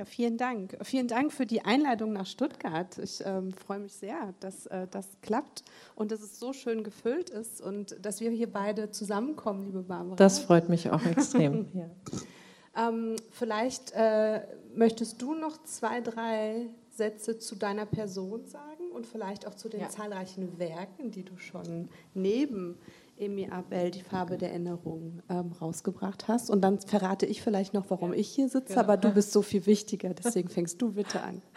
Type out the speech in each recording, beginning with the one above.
Ja, vielen Dank. Vielen Dank für die Einladung nach Stuttgart. Ich ähm, freue mich sehr, dass äh, das klappt und dass es so schön gefüllt ist und dass wir hier beide zusammenkommen, liebe Barbara. Das freut mich auch extrem. ja. ähm, vielleicht äh, möchtest du noch zwei, drei Sätze zu deiner Person sagen und vielleicht auch zu den ja. zahlreichen Werken, die du schon neben Emi Abel, die Farbe der Erinnerung, ähm, rausgebracht hast. Und dann verrate ich vielleicht noch, warum ich hier sitze, genau. aber du bist so viel wichtiger, deswegen fängst du bitte an.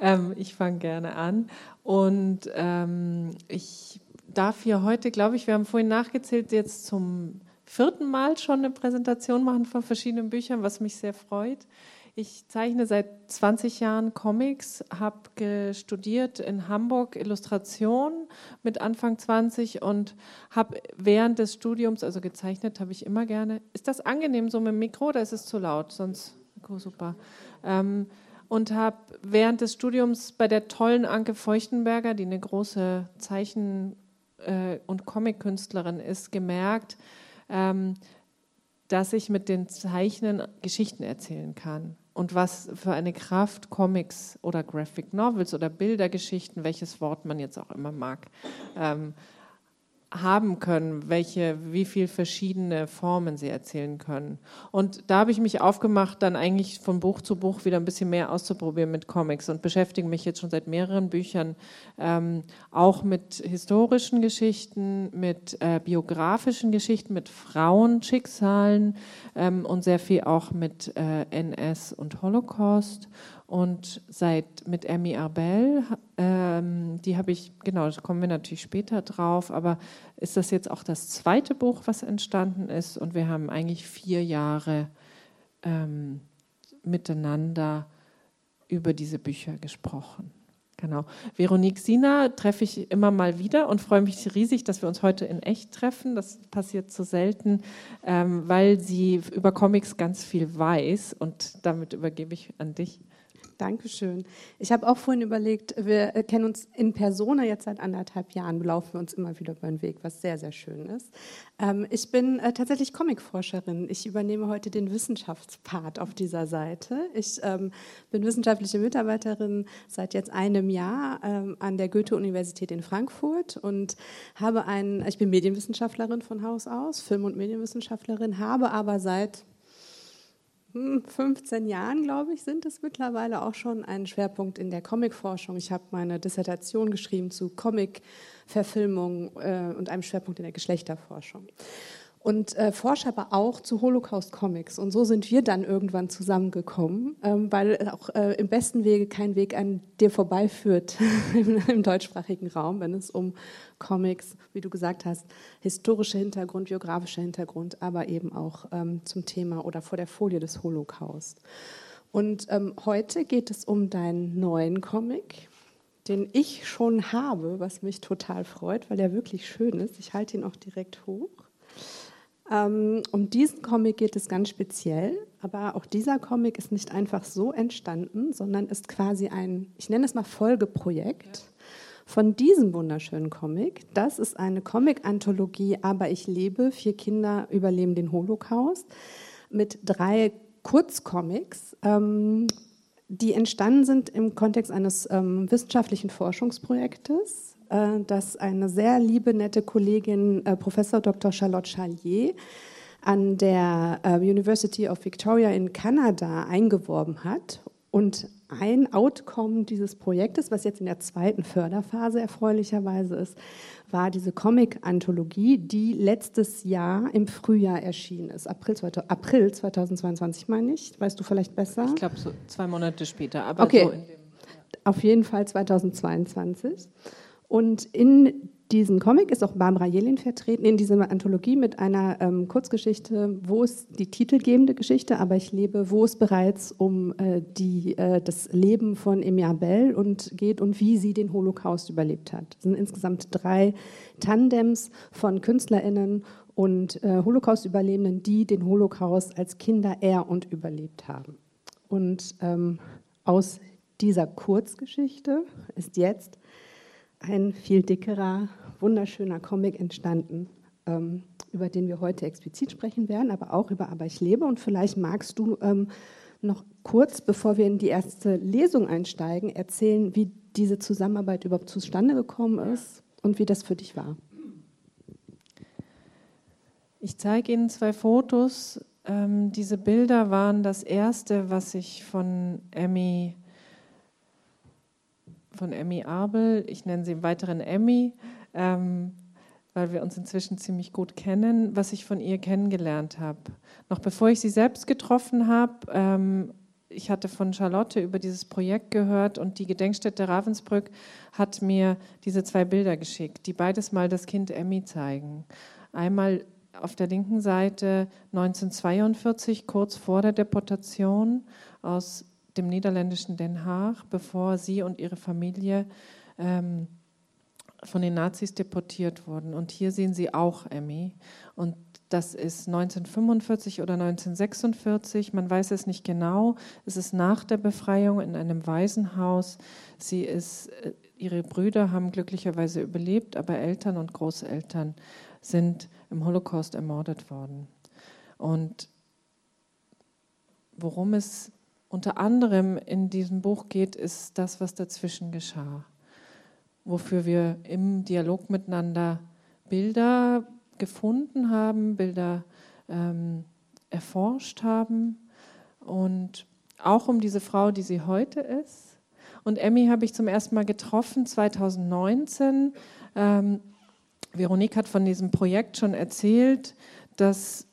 Ähm, ich fange gerne an. Und ähm, ich darf hier heute, glaube ich, wir haben vorhin nachgezählt, jetzt zum vierten Mal schon eine Präsentation machen von verschiedenen Büchern, was mich sehr freut. Ich zeichne seit 20 Jahren Comics, habe studiert in Hamburg Illustration mit Anfang 20 und habe während des Studiums, also gezeichnet habe ich immer gerne. Ist das angenehm so mit dem Mikro oder ist es zu laut? Sonst, oh, super. Ähm, und habe während des Studiums bei der tollen Anke Feuchtenberger, die eine große Zeichen- äh, und Comic-Künstlerin ist, gemerkt, ähm, dass ich mit den Zeichnen Geschichten erzählen kann und was für eine Kraft Comics oder Graphic Novels oder Bildergeschichten, welches Wort man jetzt auch immer mag, ähm, haben können, welche, wie viel verschiedene Formen sie erzählen können. Und da habe ich mich aufgemacht, dann eigentlich von Buch zu Buch wieder ein bisschen mehr auszuprobieren mit Comics und beschäftige mich jetzt schon seit mehreren Büchern ähm, auch mit historischen Geschichten, mit äh, biografischen Geschichten, mit Frauenschicksalen ähm, und sehr viel auch mit äh, NS und Holocaust und seit mit Emmy Arbel, ähm, die habe ich, genau, da kommen wir natürlich später drauf, aber ist das jetzt auch das zweite Buch, was entstanden ist? Und wir haben eigentlich vier Jahre ähm, miteinander über diese Bücher gesprochen. Genau. Veronique Sina treffe ich immer mal wieder und freue mich riesig, dass wir uns heute in echt treffen. Das passiert zu selten, ähm, weil sie über Comics ganz viel weiß und damit übergebe ich an dich. Dankeschön. Ich habe auch vorhin überlegt, wir kennen uns in Persona jetzt seit anderthalb Jahren, laufen wir uns immer wieder über den Weg, was sehr, sehr schön ist. Ähm, ich bin äh, tatsächlich Comicforscherin. Ich übernehme heute den Wissenschaftspart auf dieser Seite. Ich ähm, bin wissenschaftliche Mitarbeiterin seit jetzt einem Jahr ähm, an der Goethe-Universität in Frankfurt und habe einen, ich bin Medienwissenschaftlerin von Haus aus, Film- und Medienwissenschaftlerin, habe aber seit 15 Jahren, glaube ich, sind es mittlerweile auch schon ein Schwerpunkt in der Comicforschung. Ich habe meine Dissertation geschrieben zu Comic-Verfilmung äh, und einem Schwerpunkt in der Geschlechterforschung und äh, forsche aber auch zu Holocaust-Comics. Und so sind wir dann irgendwann zusammengekommen, ähm, weil auch äh, im besten Wege kein Weg an dir vorbeiführt im, im, deutschsprachigen Raum, wenn es um Comics, wie du gesagt hast, historischer Hintergrund, biografischer Hintergrund, aber eben auch ähm, zum Thema oder vor der Folie des Holocaust. Und ähm, heute geht es um deinen neuen Comic, den ich schon habe, was mich total freut, weil er wirklich schön ist. Ich halte ihn auch direkt hoch. Ähm, um diesen Comic geht es ganz speziell, aber auch dieser Comic ist nicht einfach so entstanden, sondern ist quasi ein, ich nenne es mal Folgeprojekt von diesem wunderschönen Comic. Das ist eine Comic-Anthologie, aber ich lebe, vier Kinder überleben den Holocaust, mit drei Kurzcomics, ähm, die entstanden sind im Kontext eines ähm, wissenschaftlichen Forschungsprojektes dass eine sehr liebe, nette Kollegin, äh, Professor Dr. Charlotte Charlier, an der äh, University of Victoria in Kanada eingeworben hat. Und ein Outcome dieses Projektes, was jetzt in der zweiten Förderphase erfreulicherweise ist, war diese Comic-Anthologie, die letztes Jahr im Frühjahr erschienen ist. April, April 2022 meine ich. Weißt du vielleicht besser? Ich glaube so zwei Monate später. Aber okay. So ja. Auf jeden Fall 2022. Und in diesem Comic ist auch Barbara Jelin vertreten, in dieser Anthologie mit einer ähm, Kurzgeschichte, wo es die titelgebende Geschichte, aber ich lebe, wo es bereits um äh, die, äh, das Leben von Emia Bell und geht und wie sie den Holocaust überlebt hat. Es sind insgesamt drei Tandems von KünstlerInnen und äh, Holocaust-Überlebenden, die den Holocaust als Kinder er und überlebt haben. Und ähm, aus dieser Kurzgeschichte ist jetzt ein viel dickerer, wunderschöner Comic entstanden, ähm, über den wir heute explizit sprechen werden, aber auch über Aber ich lebe. Und vielleicht magst du ähm, noch kurz, bevor wir in die erste Lesung einsteigen, erzählen, wie diese Zusammenarbeit überhaupt zustande gekommen ist und wie das für dich war. Ich zeige Ihnen zwei Fotos. Ähm, diese Bilder waren das erste, was ich von Emmy, von Emmy Abel, ich nenne sie im weiteren Emmy, ähm, weil wir uns inzwischen ziemlich gut kennen, was ich von ihr kennengelernt habe. Noch bevor ich sie selbst getroffen habe, ähm, ich hatte von Charlotte über dieses Projekt gehört und die Gedenkstätte Ravensbrück hat mir diese zwei Bilder geschickt, die beides mal das Kind Emmy zeigen. Einmal auf der linken Seite 1942, kurz vor der Deportation aus dem niederländischen Den Haag, bevor sie und ihre Familie ähm, von den Nazis deportiert wurden. Und hier sehen Sie auch Emmy. Und das ist 1945 oder 1946, man weiß es nicht genau. Es ist nach der Befreiung in einem Waisenhaus. Sie ist, äh, ihre Brüder haben glücklicherweise überlebt, aber Eltern und Großeltern sind im Holocaust ermordet worden. Und worum es unter anderem in diesem Buch geht, ist das, was dazwischen geschah wofür wir im Dialog miteinander Bilder gefunden haben, Bilder ähm, erforscht haben und auch um diese Frau, die sie heute ist. Und Emmy habe ich zum ersten Mal getroffen 2019. Ähm, Veronique hat von diesem Projekt schon erzählt, das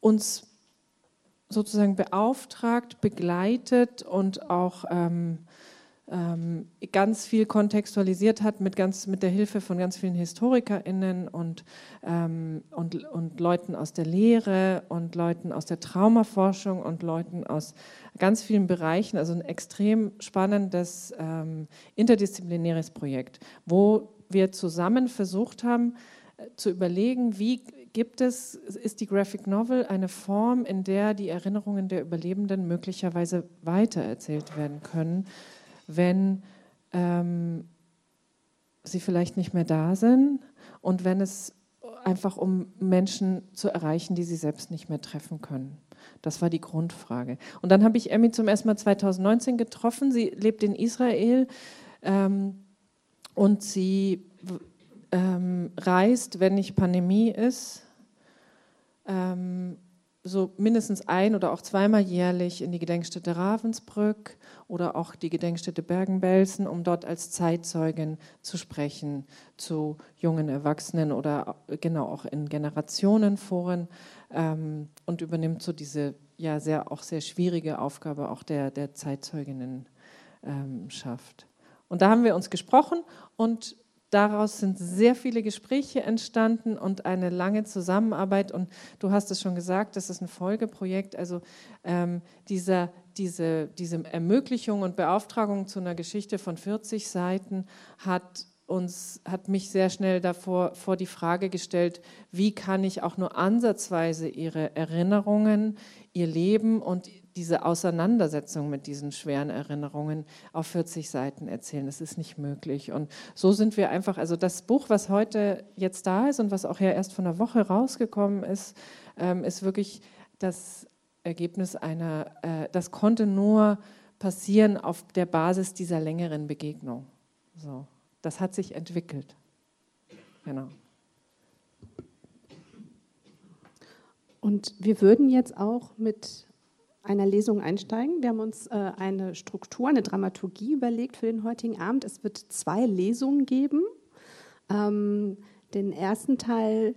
uns sozusagen beauftragt, begleitet und auch ähm, ähm, ganz viel kontextualisiert hat mit, ganz, mit der Hilfe von ganz vielen HistorikerInnen und, ähm, und, und Leuten aus der Lehre und Leuten aus der Traumaforschung und Leuten aus ganz vielen Bereichen. Also ein extrem spannendes ähm, interdisziplinäres Projekt, wo wir zusammen versucht haben äh, zu überlegen, wie gibt es, ist die Graphic Novel eine Form, in der die Erinnerungen der Überlebenden möglicherweise weitererzählt werden können wenn ähm, sie vielleicht nicht mehr da sind und wenn es einfach um Menschen zu erreichen, die sie selbst nicht mehr treffen können. Das war die Grundfrage. Und dann habe ich Emmy zum ersten Mal 2019 getroffen. Sie lebt in Israel ähm, und sie ähm, reist, wenn nicht Pandemie ist, ähm, so mindestens ein oder auch zweimal jährlich in die Gedenkstätte Ravensbrück oder auch die Gedenkstätte Bergen-Belsen, um dort als Zeitzeugen zu sprechen zu jungen Erwachsenen oder genau auch in Generationenforen ähm, und übernimmt so diese ja sehr auch sehr schwierige Aufgabe auch der, der Zeitzeuginnenschaft. Ähm, und da haben wir uns gesprochen und Daraus sind sehr viele Gespräche entstanden und eine lange Zusammenarbeit. Und du hast es schon gesagt, das ist ein Folgeprojekt. Also ähm, dieser, diese, diese Ermöglichung und Beauftragung zu einer Geschichte von 40 Seiten hat uns, hat mich sehr schnell davor vor die Frage gestellt, wie kann ich auch nur ansatzweise ihre Erinnerungen, ihr Leben und diese Auseinandersetzung mit diesen schweren Erinnerungen auf 40 Seiten erzählen. Das ist nicht möglich. Und so sind wir einfach, also das Buch, was heute jetzt da ist und was auch ja erst von einer Woche rausgekommen ist, ähm, ist wirklich das Ergebnis einer, äh, das konnte nur passieren auf der Basis dieser längeren Begegnung. So, das hat sich entwickelt. Genau. Und wir würden jetzt auch mit einer Lesung einsteigen. Wir haben uns äh, eine Struktur, eine Dramaturgie überlegt für den heutigen Abend. Es wird zwei Lesungen geben. Ähm, den ersten Teil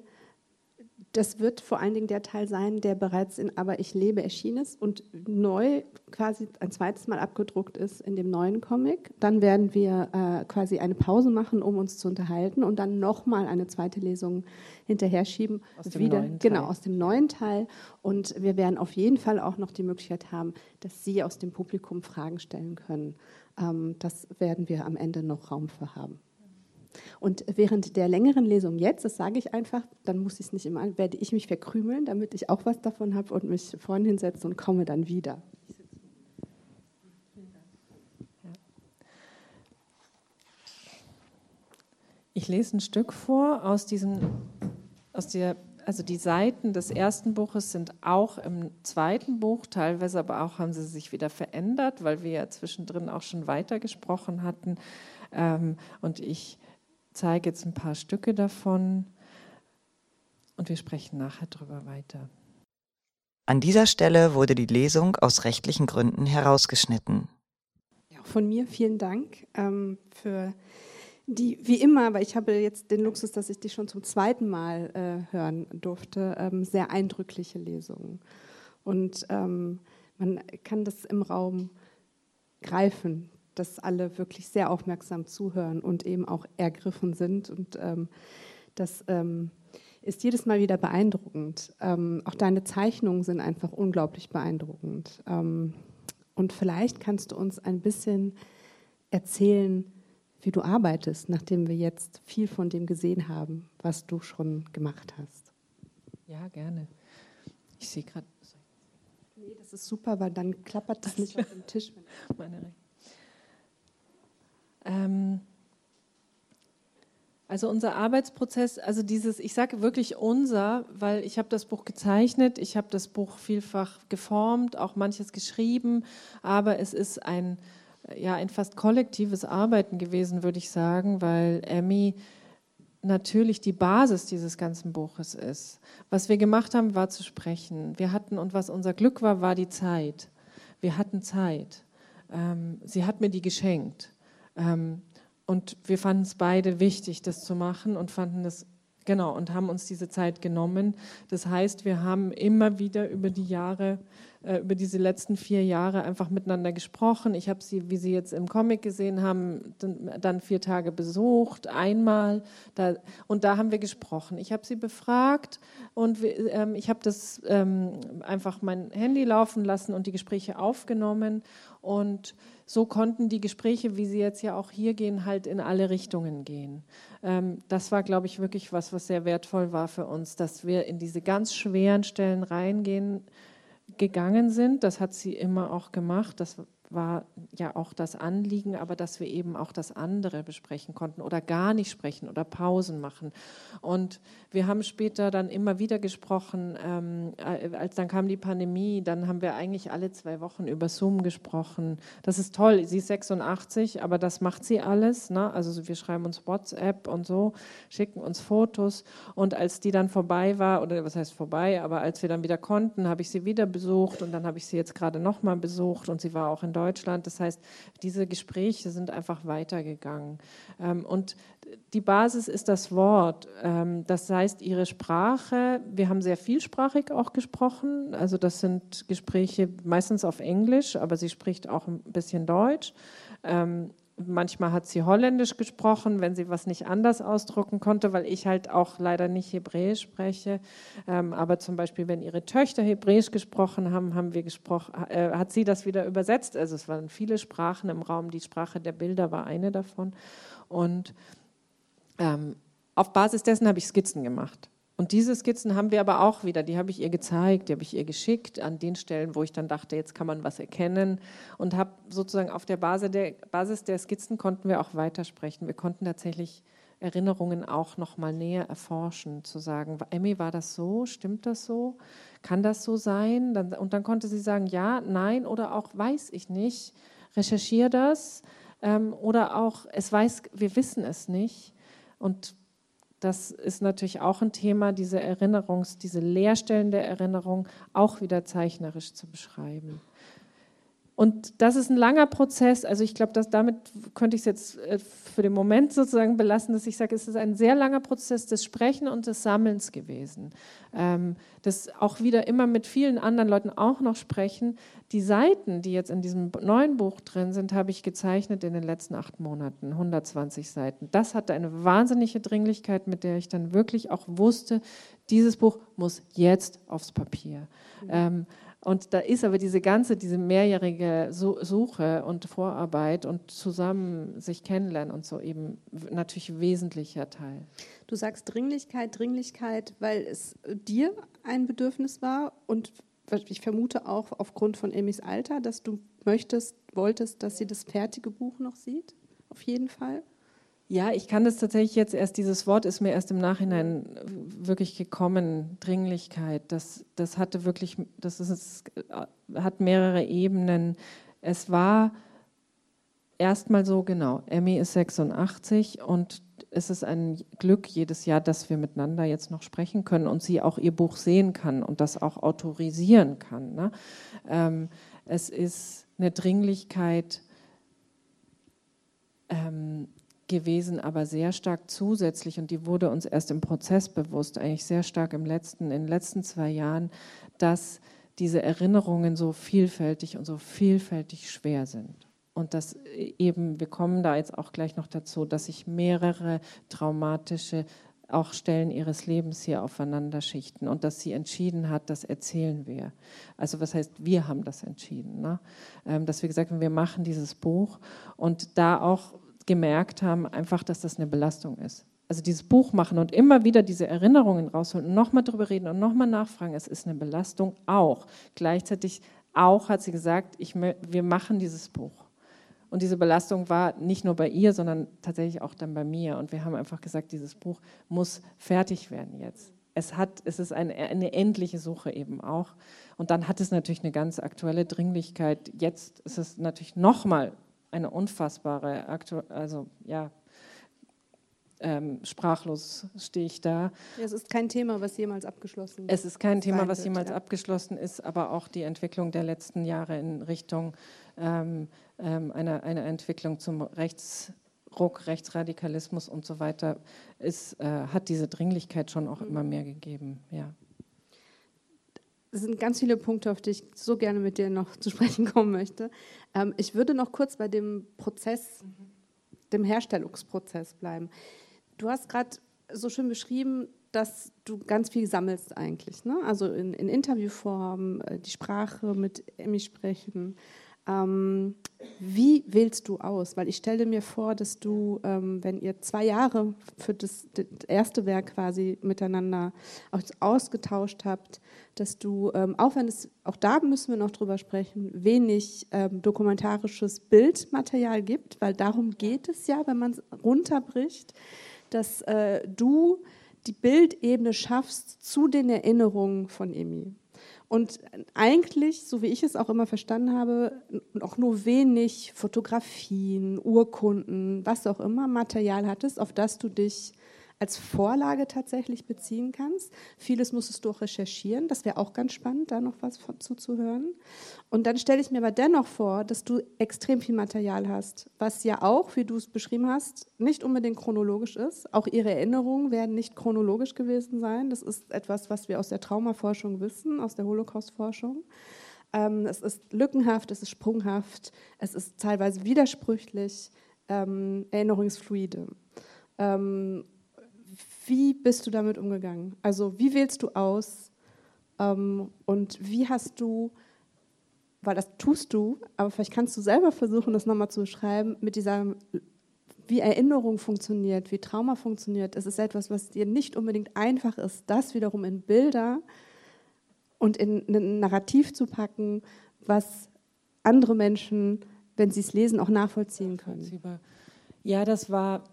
das wird vor allen Dingen der Teil sein, der bereits in Aber ich lebe erschienen ist und neu quasi ein zweites Mal abgedruckt ist in dem neuen Comic. Dann werden wir äh, quasi eine Pause machen, um uns zu unterhalten und dann nochmal eine zweite Lesung hinterher schieben. Aus dem wieder, neuen Teil. Genau, aus dem neuen Teil. Und wir werden auf jeden Fall auch noch die Möglichkeit haben, dass Sie aus dem Publikum Fragen stellen können. Ähm, das werden wir am Ende noch Raum für haben. Und während der längeren Lesung jetzt, das sage ich einfach, dann muss ich es nicht immer, werde ich mich verkrümeln, damit ich auch was davon habe und mich vorhin hinsetzen und komme dann wieder. Ich lese ein Stück vor aus, diesem, aus der also die Seiten des ersten Buches sind auch im zweiten Buch, teilweise aber auch haben sie sich wieder verändert, weil wir ja zwischendrin auch schon weitergesprochen hatten. Ähm, und ich zeige jetzt ein paar Stücke davon und wir sprechen nachher drüber weiter. An dieser Stelle wurde die Lesung aus rechtlichen Gründen herausgeschnitten. Ja, von mir vielen Dank ähm, für die, wie immer, weil ich habe jetzt den Luxus, dass ich die schon zum zweiten Mal äh, hören durfte, ähm, sehr eindrückliche Lesungen. Und ähm, man kann das im Raum greifen, dass alle wirklich sehr aufmerksam zuhören und eben auch ergriffen sind. Und ähm, das ähm, ist jedes Mal wieder beeindruckend. Ähm, auch deine Zeichnungen sind einfach unglaublich beeindruckend. Ähm, und vielleicht kannst du uns ein bisschen erzählen, wie du arbeitest, nachdem wir jetzt viel von dem gesehen haben, was du schon gemacht hast. Ja, gerne. Ich sehe gerade. Nee, das ist super, weil dann klappert das nicht auf dem Tisch. Meine ähm, also unser Arbeitsprozess, also dieses, ich sage wirklich unser, weil ich habe das Buch gezeichnet, ich habe das Buch vielfach geformt, auch manches geschrieben, aber es ist ein, ja, ein fast kollektives Arbeiten gewesen, würde ich sagen, weil Emmy natürlich die Basis dieses ganzen Buches ist. Was wir gemacht haben, war zu sprechen. Wir hatten, und was unser Glück war, war die Zeit. Wir hatten Zeit. Ähm, sie hat mir die geschenkt. Ähm, und wir fanden es beide wichtig, das zu machen und fanden es genau und haben uns diese Zeit genommen. Das heißt, wir haben immer wieder über die Jahre äh, über diese letzten vier Jahre einfach miteinander gesprochen. Ich habe sie, wie Sie jetzt im Comic gesehen haben, dann, vier Tage besucht, einmal. Da, und da haben wir gesprochen. Ich habe sie befragt und wir, ähm, ich habe das ähm, einfach mein Handy laufen lassen und die Gespräche aufgenommen. Und so konnten die Gespräche, wie sie jetzt ja auch hier gehen, halt in alle Richtungen gehen. Ähm, das war, glaube ich, wirklich was, was sehr wertvoll war für uns, dass wir in diese ganz schweren Stellen reingehen gegangen sind. Das hat sie immer auch gemacht. Das war ja auch das Anliegen, aber dass wir eben auch das andere besprechen konnten oder gar nicht sprechen oder Pausen machen. Und wir haben später dann immer wieder gesprochen, ähm, äh, als dann kam die Pandemie, dann haben wir eigentlich alle zwei Wochen über Zoom gesprochen. Das ist toll, sie ist 86, aber das macht sie alles. Ne? Also wir schreiben uns WhatsApp und so, schicken uns Fotos. Und als die dann vorbei war, oder was heißt vorbei, aber als wir dann wieder konnten, habe ich sie wieder besucht und dann habe ich sie jetzt gerade nochmal besucht und sie war auch in Deutschland Deutschland. Das heißt, diese Gespräche sind einfach weitergegangen. Ähm, und die Basis ist das Wort. Ähm, das heißt, ihre Sprache, wir haben sehr vielsprachig auch gesprochen. Also das sind Gespräche meistens auf Englisch, aber sie spricht auch ein bisschen Deutsch. Ähm, Manchmal hat sie Holländisch gesprochen, wenn sie was nicht anders ausdrucken konnte, weil ich halt auch leider nicht Hebräisch spreche. Ähm, aber zum Beispiel, wenn ihre Töchter Hebräisch gesprochen haben, haben wir gesprochen, äh, hat sie das wieder übersetzt. Also es waren viele Sprachen im Raum. Die Sprache der Bilder war eine davon. Und ähm, auf Basis dessen habe ich Skizzen gemacht. Und diese Skizzen haben wir aber auch wieder, die habe ich ihr gezeigt, die habe ich ihr geschickt an den Stellen, wo ich dann dachte, jetzt kann man was erkennen. Und habe sozusagen auf der Basis der, Basis der Skizzen konnten wir auch weitersprechen. Wir konnten tatsächlich Erinnerungen auch noch mal näher erforschen, zu sagen, Emmy, war das so? Stimmt das so? Kann das so sein? und dann konnte sie sagen, ja, nein oder auch weiß ich nicht. Recherchiere das. Ähm, oder auch, es weiß, wir wissen es nicht. Und das ist natürlich auch ein Thema, diese Erinnerungs-, diese Leerstellen der Erinnerung auch wieder zeichnerisch zu beschreiben. Und das ist ein langer Prozess. Also ich glaube, damit könnte ich es jetzt äh, für den Moment sozusagen belassen, dass ich sage, es ist ein sehr langer Prozess des Sprechen und des Sammelns gewesen. Ähm, das auch wieder immer mit vielen anderen Leuten auch noch sprechen. Die Seiten, die jetzt in diesem neuen Buch drin sind, habe ich gezeichnet in den letzten acht Monaten, 120 Seiten. Das hatte eine wahnsinnige Dringlichkeit, mit der ich dann wirklich auch wusste, dieses Buch muss jetzt aufs Papier. Mhm. Ähm, und da ist aber diese ganze, diese mehrjährige Suche und Vorarbeit und zusammen sich kennenlernen und so eben natürlich wesentlicher Teil. Du sagst Dringlichkeit, Dringlichkeit, weil es dir ein Bedürfnis war und ich vermute auch aufgrund von Emmys Alter, dass du möchtest, wolltest, dass sie das fertige Buch noch sieht, auf jeden Fall. Ja, ich kann das tatsächlich jetzt erst, dieses Wort ist mir erst im Nachhinein wirklich gekommen, Dringlichkeit. Das, das hatte wirklich, das ist, hat mehrere Ebenen. Es war erstmal so, genau, Emmy ist 86 und es ist ein Glück jedes Jahr, dass wir miteinander jetzt noch sprechen können und sie auch ihr Buch sehen kann und das auch autorisieren kann. Ne? Ähm, es ist eine Dringlichkeit, ähm, gewesen, aber sehr stark zusätzlich und die wurde uns erst im Prozess bewusst, eigentlich sehr stark im letzten, in den letzten zwei Jahren, dass diese Erinnerungen so vielfältig und so vielfältig schwer sind. Und dass eben, wir kommen da jetzt auch gleich noch dazu, dass sich mehrere traumatische auch Stellen ihres Lebens hier aufeinander schichten und dass sie entschieden hat, das erzählen wir. Also was heißt, wir haben das entschieden, ne? Ähm, dass wir gesagt haben, wir machen dieses Buch und da auch gemerkt haben, einfach, dass das eine Belastung ist. Also dieses Buch machen und immer wieder diese Erinnerungen rausholen und nochmal drüber reden und nochmal nachfragen, es ist eine Belastung auch. Gleichzeitig auch hat sie gesagt, ich, wir machen dieses Buch. Und diese Belastung war nicht nur bei ihr, sondern tatsächlich auch dann bei mir. Und wir haben einfach gesagt, dieses Buch muss fertig werden jetzt. Es, hat, es ist eine, eine endliche Suche eben auch. Und dann hat es natürlich eine ganz aktuelle Dringlichkeit. Jetzt ist es natürlich nochmal eine unfassbare, Aktu also ja, ähm, sprachlos stehe ich da. Es ist kein Thema, was jemals abgeschlossen ist. Es ist kein Thema, was jemals ja. abgeschlossen ist, aber auch die Entwicklung der letzten Jahre in Richtung ähm, ähm, einer, einer Entwicklung zum Rechtsruck, Rechtsradikalismus und so weiter ist, äh, hat diese Dringlichkeit schon auch mhm. immer mehr gegeben. Ja es sind ganz viele Punkte, auf die ich so gerne mit dir noch zu sprechen kommen möchte. Ähm, ich würde noch kurz bei dem Prozess, dem Herstellungsprozess bleiben. Du hast gerade so schön beschrieben, dass du ganz viel sammelst eigentlich. Ne? Also in, in Interviewform, äh, die Sprache mit Emmy sprechen, ähm, wie wählst du aus? Weil ich stelle mir vor, dass du, ähm, wenn ihr zwei Jahre für das, das, erste Werk quasi miteinander ausgetauscht habt, dass du, ähm, auch wenn es, auch da müssen wir noch drüber sprechen, wenig ähm, dokumentarisches Bildmaterial gibt, weil darum geht es ja, wenn man es runterbricht, dass äh, du die Bildebene schaffst zu den Erinnerungen von Emi. Und eigentlich, so wie ich es auch immer verstanden habe, auch nur wenig Fotografien, Urkunden, was auch immer Material hattest, auf das du dich als Vorlage tatsächlich beziehen kannst. Vieles musstest du auch recherchieren. Das wäre auch ganz spannend, da noch was von, zuzuhören. Und dann stelle ich mir aber dennoch vor, dass du extrem viel Material hast, was ja auch, wie du es beschrieben hast, nicht unbedingt chronologisch ist. Auch ihre Erinnerungen werden nicht chronologisch gewesen sein. Das ist etwas, was wir aus der Traumaforschung wissen, aus der Holocaustforschung. Ähm, es ist lückenhaft, es ist sprunghaft, es ist teilweise widersprüchlich, ähm, erinnerungsfluide. Ähm, wie bist du damit umgegangen? Also wie wählst du aus ähm, und wie hast du, weil das tust du, aber vielleicht kannst du selber versuchen, das nochmal zu beschreiben, mit dieser, wie Erinnerung funktioniert, wie Trauma funktioniert. Es ist etwas, was dir nicht unbedingt einfach ist, das wiederum in Bilder und in ein Narrativ zu packen, was andere Menschen, wenn sie es lesen, auch nachvollziehen können. Ja, das war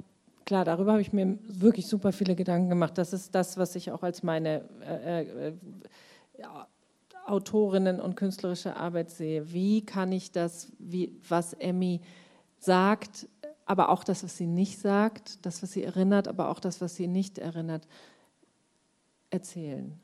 klar, darüber habe ich mir wirklich super viele Gedanken gemacht. Das ist das, was ich auch als meine äh, äh, Autorinnen und künstlerische Arbeit sehe. Wie kann ich das, wie, was Emmy sagt, aber auch das, was sie nicht sagt, das, was sie erinnert, aber auch das, was sie nicht erinnert, erzählen.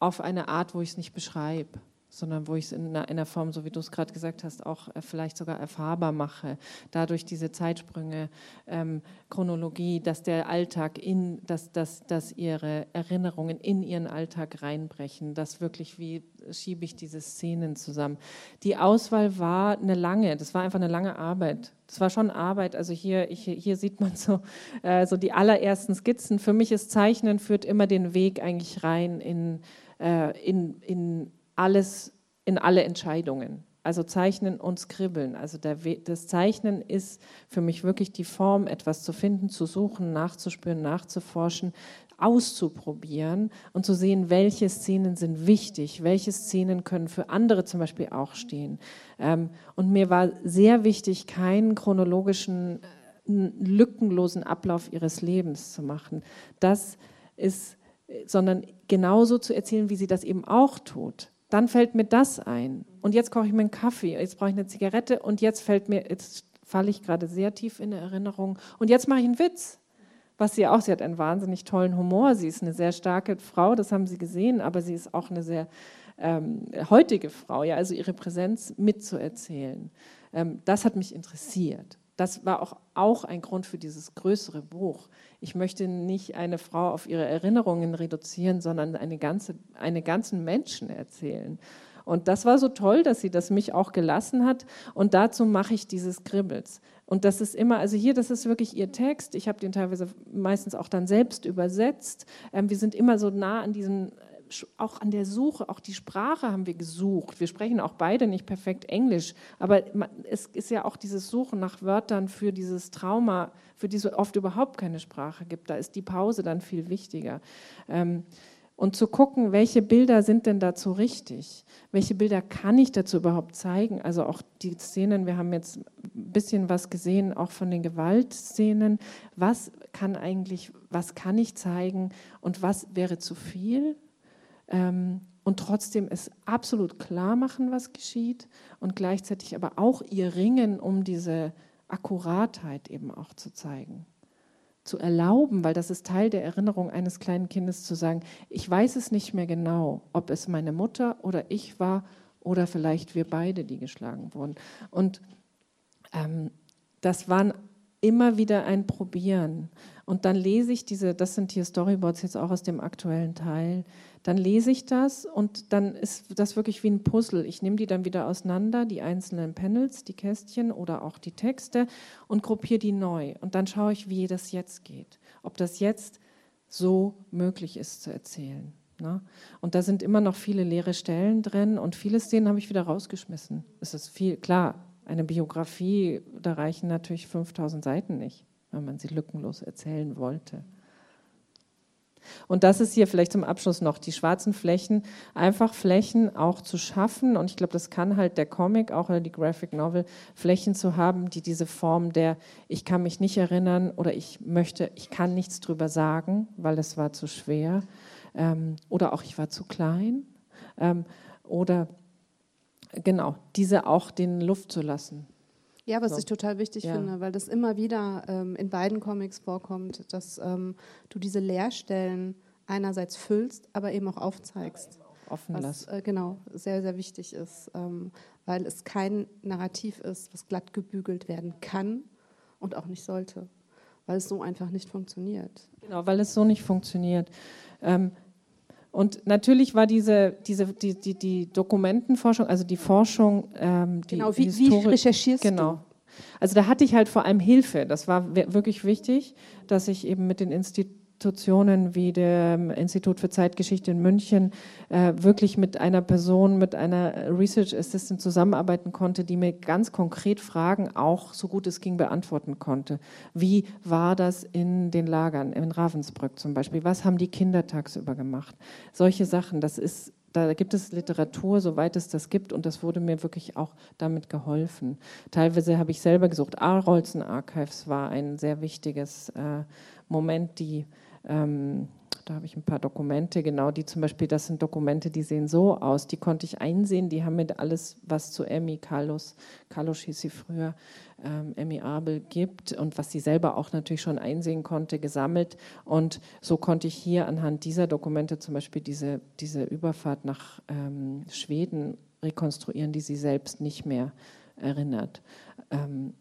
Auf eine Art, wo ich es nicht beschreibe sondern wo ich es in einer, Form, so wie du es gerade gesagt hast, auch äh, vielleicht sogar erfahrbar mache. Dadurch diese Zeitsprünge, ähm, Chronologie, dass der Alltag in, dass, dass, dass ihre Erinnerungen in ihren Alltag reinbrechen, dass wirklich, wie schiebe ich diese Szenen zusammen. Die Auswahl war eine lange, das war einfach eine lange Arbeit. Das war schon Arbeit. Also hier, hier, hier sieht man so, äh, so die allerersten Skizzen. Für mich ist Zeichnen führt immer den Weg eigentlich rein in, äh, in, in alles in alle Entscheidungen. Also Zeichnen und Skribbeln. Also das Zeichnen ist für mich wirklich die Form, etwas zu finden, zu suchen, nachzuspüren, nachzuforschen, auszuprobieren und zu sehen, welche Szenen sind wichtig, welche Szenen können für andere zum Beispiel auch stehen. Ähm, und mir war sehr wichtig, keinen chronologischen einen lückenlosen Ablauf ihres Lebens zu machen. Das ist, sondern genauso zu erzählen, wie sie das eben auch tut. Dann fällt mir das ein. Und jetzt koche ich mir einen Kaffee, jetzt brauche ich eine Zigarette und jetzt fällt mir, jetzt falle ich gerade sehr tief in Erinnerung und jetzt mache ich einen Witz. Was sie auch, sie hat einen wahnsinnig tollen Humor, sie ist eine sehr starke Frau, das haben Sie gesehen, aber sie ist auch eine sehr ähm, heutige Frau, ja, also ihre Präsenz mitzuerzählen. Ähm, das hat mich interessiert. Das war auch, auch ein Grund für dieses größere Buch. Ich möchte nicht eine Frau auf ihre Erinnerungen reduzieren, sondern eine ganze, einen ganzen Menschen erzählen. Und das war so toll, dass sie das mich auch gelassen hat. Und dazu mache ich dieses Kribbels. Und das ist immer, also hier, das ist wirklich ihr Text. Ich habe den teilweise meistens auch dann selbst übersetzt. Ähm, wir sind immer so nah an diesen auch an der Suche, auch die Sprache haben wir gesucht. Wir sprechen auch beide nicht perfekt Englisch, aber es ist ja auch dieses Suchen nach Wörtern für dieses Trauma, für die es oft überhaupt keine Sprache gibt. Da ist die Pause dann viel wichtiger. Ähm, und zu gucken, welche Bilder sind denn dazu richtig? Welche Bilder kann ich dazu überhaupt zeigen? Also auch die Szenen, wir haben jetzt ein bisschen was gesehen, auch von den Gewaltszenen. Was kann eigentlich, was kann ich zeigen und was wäre zu viel? Ähm, und trotzdem es absolut klar machen, was geschieht und gleichzeitig aber auch ihr Ringen, um diese Akkuratheit eben auch zu zeigen. Zu erlauben, weil das ist Teil der Erinnerung eines kleinen Kindes, zu sagen, ich weiß es nicht mehr genau, ob es meine Mutter oder ich war oder vielleicht wir beide, die geschlagen wurden. Und ähm, das waren immer wieder ein Probieren. Und dann lese ich diese, das sind hier Storyboards jetzt auch aus dem aktuellen Teil, dann lese ich das und dann ist das wirklich wie ein Puzzle. Ich nehme die dann wieder auseinander, die einzelnen Panels, die Kästchen oder auch die Texte und gruppiere die neu. Und dann schaue ich, wie das jetzt geht. Ob das jetzt so möglich ist zu erzählen. Ne? Und da sind immer noch viele leere Stellen drin und viele Szenen habe ich wieder rausgeschmissen. Es ist viel, klar, eine Biografie, da reichen natürlich 5000 Seiten nicht, wenn man sie lückenlos erzählen wollte. Und das ist hier vielleicht zum Abschluss noch, die schwarzen Flächen, einfach Flächen auch zu schaffen. Und ich glaube, das kann halt der Comic auch oder die Graphic Novel, Flächen zu haben, die diese Form der, ich kann mich nicht erinnern oder ich möchte, ich kann nichts drüber sagen, weil es war zu schwer. Ähm, oder auch ich war zu klein. Ähm, oder genau, diese auch den Luft zu lassen. Ja, was so. ich total wichtig ja. finde, weil das immer wieder ähm, in beiden Comics vorkommt, dass ähm, du diese Leerstellen einerseits füllst, aber eben auch aufzeigst. Offen was, äh, genau, sehr, sehr wichtig ist, ähm, weil es kein Narrativ ist, was glatt gebügelt werden kann und auch nicht sollte, weil es so einfach nicht funktioniert. Genau, weil es so nicht funktioniert. Ähm, und natürlich war diese, diese die, die, die Dokumentenforschung, also die Forschung, ähm, die Genau, wie, wie recherchierst genau. du? Also da hatte ich halt vor allem Hilfe. Das war wirklich wichtig, dass ich eben mit den Institutionen wie dem Institut für Zeitgeschichte in München äh, wirklich mit einer Person, mit einer Research Assistant zusammenarbeiten konnte, die mir ganz konkret Fragen auch so gut es ging beantworten konnte. Wie war das in den Lagern, in Ravensbrück zum Beispiel? Was haben die Kinder tagsüber gemacht? Solche Sachen, das ist da gibt es Literatur, soweit es das gibt, und das wurde mir wirklich auch damit geholfen. Teilweise habe ich selber gesucht. Arolsen Archives war ein sehr wichtiges äh, Moment, die ähm, da habe ich ein paar Dokumente, genau, die zum Beispiel, das sind Dokumente, die sehen so aus, die konnte ich einsehen, die haben mir alles, was zu Emmy Carlos, Carlos hieß sie früher, ähm, Emmy Abel gibt und was sie selber auch natürlich schon einsehen konnte, gesammelt. Und so konnte ich hier anhand dieser Dokumente zum Beispiel diese, diese Überfahrt nach ähm, Schweden rekonstruieren, die sie selbst nicht mehr erinnert. Ähm,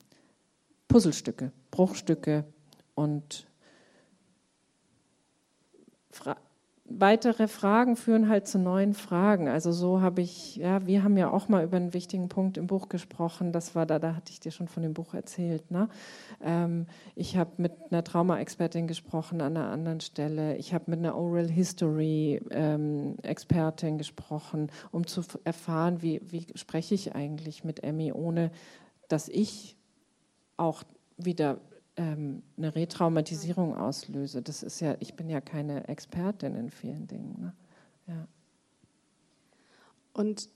Puzzlestücke, Bruchstücke und Fra weitere Fragen führen halt zu neuen Fragen. Also so habe ich, ja, wir haben ja auch mal über einen wichtigen Punkt im Buch gesprochen. Das war da, da hatte ich dir schon von dem Buch erzählt. Ne? Ähm, ich habe mit einer Trauma-Expertin gesprochen an einer anderen Stelle. Ich habe mit einer Oral History-Expertin ähm, gesprochen, um zu erfahren, wie, wie spreche ich eigentlich mit Emmy, ohne dass ich auch wieder ähm, eine Retraumatisierung auslöse. Das ist ja, ich bin ja keine Expertin in vielen Dingen. Ne? Ja. Und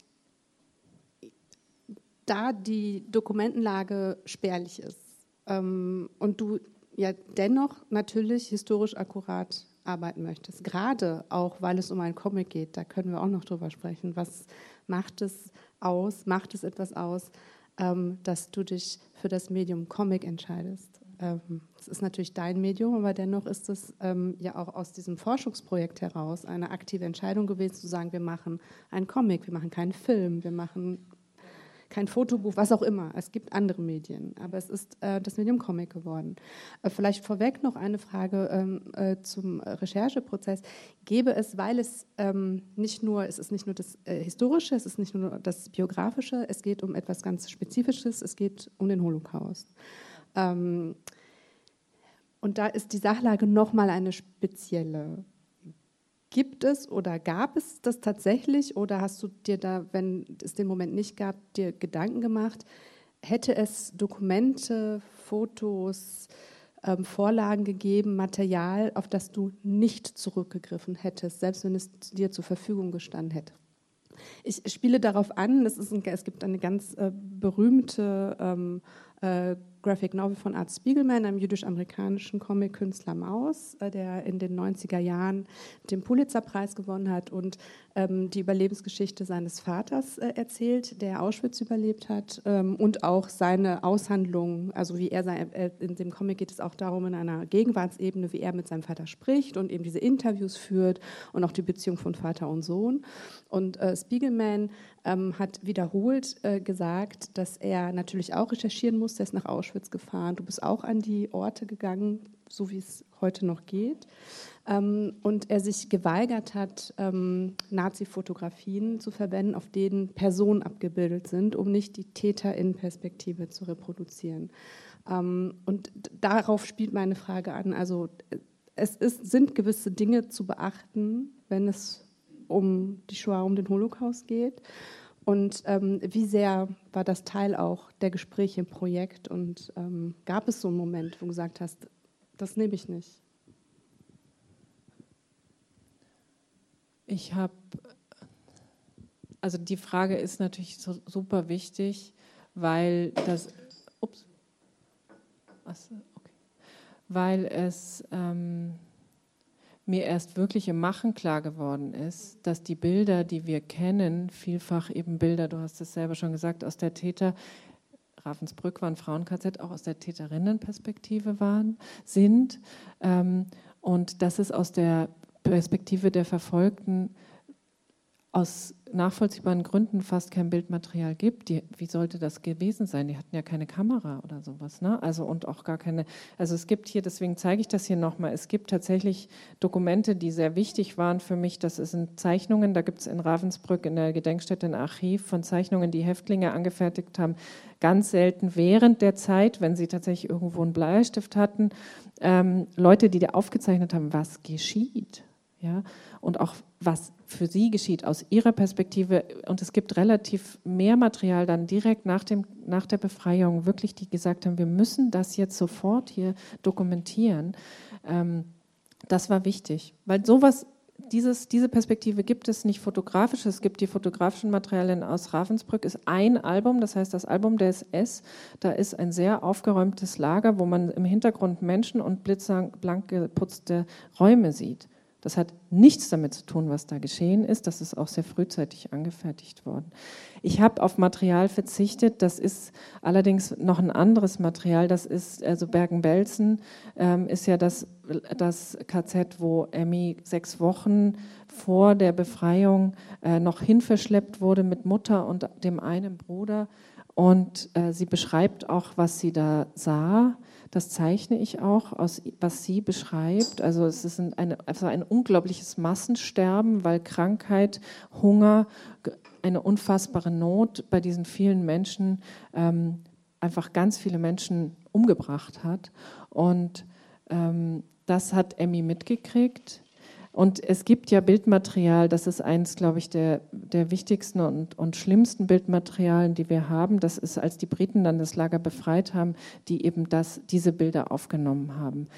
da die Dokumentenlage spärlich ist, ähm, und du ja dennoch natürlich historisch akkurat arbeiten möchtest. Gerade auch, weil es um einen Comic geht, da können wir auch noch drüber sprechen. Was macht es aus, macht es etwas aus, ähm, dass du dich für das Medium Comic entscheidest? Ähm, es ist natürlich dein Medium, aber dennoch ist es ähm, ja auch aus diesem Forschungsprojekt heraus eine aktive Entscheidung gewesen, zu sagen, wir machen einen Comic, wir machen keinen Film, wir machen kein Fotobuch, was auch immer. Es gibt andere Medien, aber es ist äh, das Medium Comic geworden. Äh, vielleicht vorweg noch eine Frage ähm, äh, zum Rechercheprozess. Gäbe es, weil es ähm, nicht nur, es ist nicht nur das äh, Historische, es ist nicht nur das Biografische, es geht um etwas ganz Spezifisches, es geht um den Holocaust. Ähm, und da ist die Sachlage nochmal eine spezielle. Gibt es oder gab es das tatsächlich oder hast du dir da, wenn es den Moment nicht gab, dir Gedanken gemacht? Hätte es Dokumente, Fotos, ähm, Vorlagen gegeben, Material, auf das du nicht zurückgegriffen hättest, selbst wenn es dir zur Verfügung gestanden hätte? Ich spiele darauf an, ein, es gibt eine ganz äh, berühmte ähm, äh, Graphic Novel von Art Spiegelman, einem jüdisch-amerikanischen Comic-Künstler Maus, äh, der in den 90er Jahren den Pulitzer-Preis gewonnen hat und ähm, die Überlebensgeschichte seines Vaters äh, erzählt, der Auschwitz überlebt hat ähm, und auch seine Aushandlungen, also wie er, sein, äh, in dem Comic geht es auch darum, in einer Gegenwartsebene, wie er mit seinem Vater spricht und eben diese Interviews führt und auch die Beziehung von Vater und Sohn. Und äh, Spiegelman ähm, hat wiederholt äh, gesagt, dass er natürlich auch recherchieren muss, er ist nach Auschwitz gefahren, du bist auch an die Orte gegangen, so wie es heute noch geht. Ähm, und er sich geweigert hat, ähm, Nazi-Fotografien zu verwenden, auf denen Personen abgebildet sind, um nicht die Täter-in-Perspektive zu reproduzieren. Ähm, und darauf spielt meine Frage an. Also es ist, sind gewisse Dinge zu beachten, wenn es um die Shoah, um den Holocaust geht. Und ähm, wie sehr war das Teil auch der Gespräche im Projekt? Und ähm, gab es so einen Moment, wo du gesagt hast, das nehme ich nicht? Ich habe, also die Frage ist natürlich so, super wichtig, weil das, ups, okay, weil es ähm, mir erst wirklich im Machen klar geworden ist, dass die Bilder, die wir kennen, vielfach eben Bilder, du hast es selber schon gesagt, aus der Täter, Ravensbrück war ein Frauen-KZ, auch aus der Täterinnenperspektive waren, sind. Ähm, und dass es aus der Perspektive der Verfolgten aus nachvollziehbaren Gründen fast kein Bildmaterial gibt. Die, wie sollte das gewesen sein? Die hatten ja keine Kamera oder sowas, ne? Also und auch gar keine. Also es gibt hier, deswegen zeige ich das hier nochmal. Es gibt tatsächlich Dokumente, die sehr wichtig waren für mich. Das sind Zeichnungen. Da gibt es in Ravensbrück in der Gedenkstätte ein Archiv von Zeichnungen, die Häftlinge angefertigt haben. Ganz selten während der Zeit, wenn sie tatsächlich irgendwo einen Bleistift hatten. Ähm, Leute, die da aufgezeichnet haben, was geschieht ja, und auch was für sie geschieht aus ihrer Perspektive. Und es gibt relativ mehr Material dann direkt nach, dem, nach der Befreiung, wirklich, die gesagt haben, wir müssen das jetzt sofort hier dokumentieren. Ähm, das war wichtig, weil sowas, dieses, diese Perspektive gibt es nicht fotografisch. Es gibt die fotografischen Materialien aus Ravensbrück, ist ein Album, das heißt das Album der SS. Da ist ein sehr aufgeräumtes Lager, wo man im Hintergrund Menschen und blitzblank geputzte Räume sieht. Das hat nichts damit zu tun, was da geschehen ist. Das ist auch sehr frühzeitig angefertigt worden. Ich habe auf Material verzichtet. Das ist allerdings noch ein anderes Material. Das ist, also Bergen-Belsen ähm, ist ja das, das KZ, wo Emmy sechs Wochen vor der Befreiung äh, noch hinverschleppt wurde mit Mutter und dem einen Bruder. Und äh, sie beschreibt auch, was sie da sah. Das zeichne ich auch aus, was sie beschreibt. Also es ist ein, also ein unglaubliches Massensterben, weil Krankheit, Hunger, eine unfassbare Not bei diesen vielen Menschen ähm, einfach ganz viele Menschen umgebracht hat. Und ähm, das hat Emmy mitgekriegt. Und es gibt ja Bildmaterial, das ist eins, glaube ich, der, der wichtigsten und, und schlimmsten Bildmaterialien, die wir haben. Das ist, als die Briten dann das Lager befreit haben, die eben das, diese Bilder aufgenommen haben.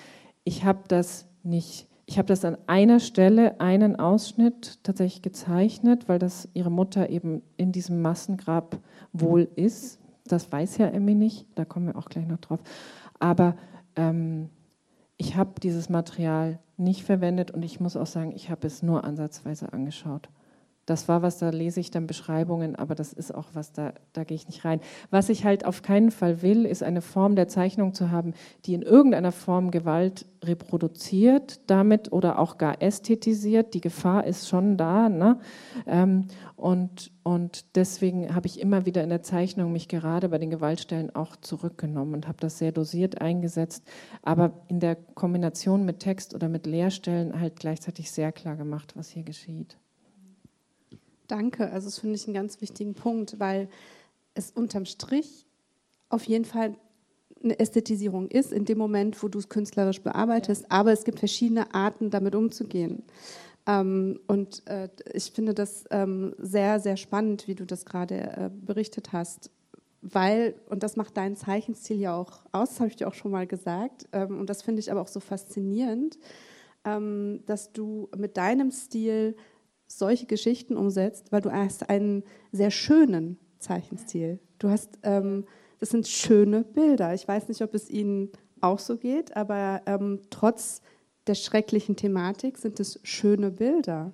Ich habe das nicht, ich habe das an einer Stelle, einen Ausschnitt tatsächlich gezeichnet, weil das ihre Mutter eben in diesem Massengrab wohl ist, Das weiß ja Emmy nicht, da kommen wir auch gleich noch drauf. Aber ähm, ich habe dieses Material nicht verwendet und ich muss auch sagen, ich habe es nur ansatzweise angeschaut. Das war was, da lese ich dann Beschreibungen, aber das ist auch was, da, da gehe ich nicht rein. Was ich halt auf keinen Fall will, ist eine Form der Zeichnung zu haben, die in irgendeiner Form Gewalt reproduziert damit oder auch gar ästhetisiert. Die Gefahr ist schon da. Ne? Ähm, und, und deswegen habe ich immer wieder in der Zeichnung mich gerade bei den Gewaltstellen auch zurückgenommen und habe das sehr dosiert eingesetzt, aber in der Kombination mit Text oder mit Leerstellen halt gleichzeitig sehr klar gemacht, was hier geschieht. Danke, also das finde ich einen ganz wichtigen Punkt, weil es unterm Strich auf jeden Fall eine Ästhetisierung ist, in dem Moment, wo du es künstlerisch bearbeitest, ja. aber es gibt verschiedene Arten, damit umzugehen. Ähm, und äh, ich finde das ähm, sehr, sehr spannend, wie du das gerade äh, berichtet hast, weil, und das macht deinen Zeichenstil ja auch aus, das habe ich dir auch schon mal gesagt, ähm, und das finde ich aber auch so faszinierend, ähm, dass du mit deinem Stil solche Geschichten umsetzt, weil du hast einen sehr schönen Zeichenstil. Du hast, ähm, das sind schöne Bilder. Ich weiß nicht, ob es Ihnen auch so geht, aber ähm, trotz der schrecklichen Thematik sind es schöne Bilder.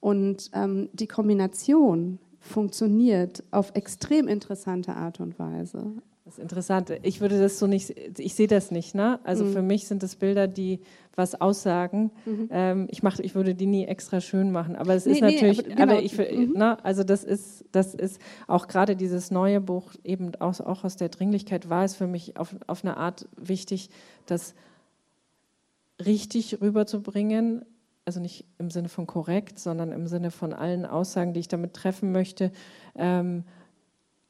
Und ähm, die Kombination funktioniert auf extrem interessante Art und Weise. Das ist interessant. Ich würde das so nicht, ich sehe das nicht. Ne? Also mhm. für mich sind das Bilder, die was aussagen. Mhm. Ähm, ich, mach, ich würde die nie extra schön machen. Aber es nee, ist natürlich, nee, aber, genau. aber, ich, mhm. ne? also das ist, das ist auch gerade dieses neue Buch, eben auch, auch aus der Dringlichkeit, war es für mich auf, auf eine Art wichtig, das richtig rüberzubringen. Also nicht im Sinne von korrekt, sondern im Sinne von allen Aussagen, die ich damit treffen möchte. Ähm,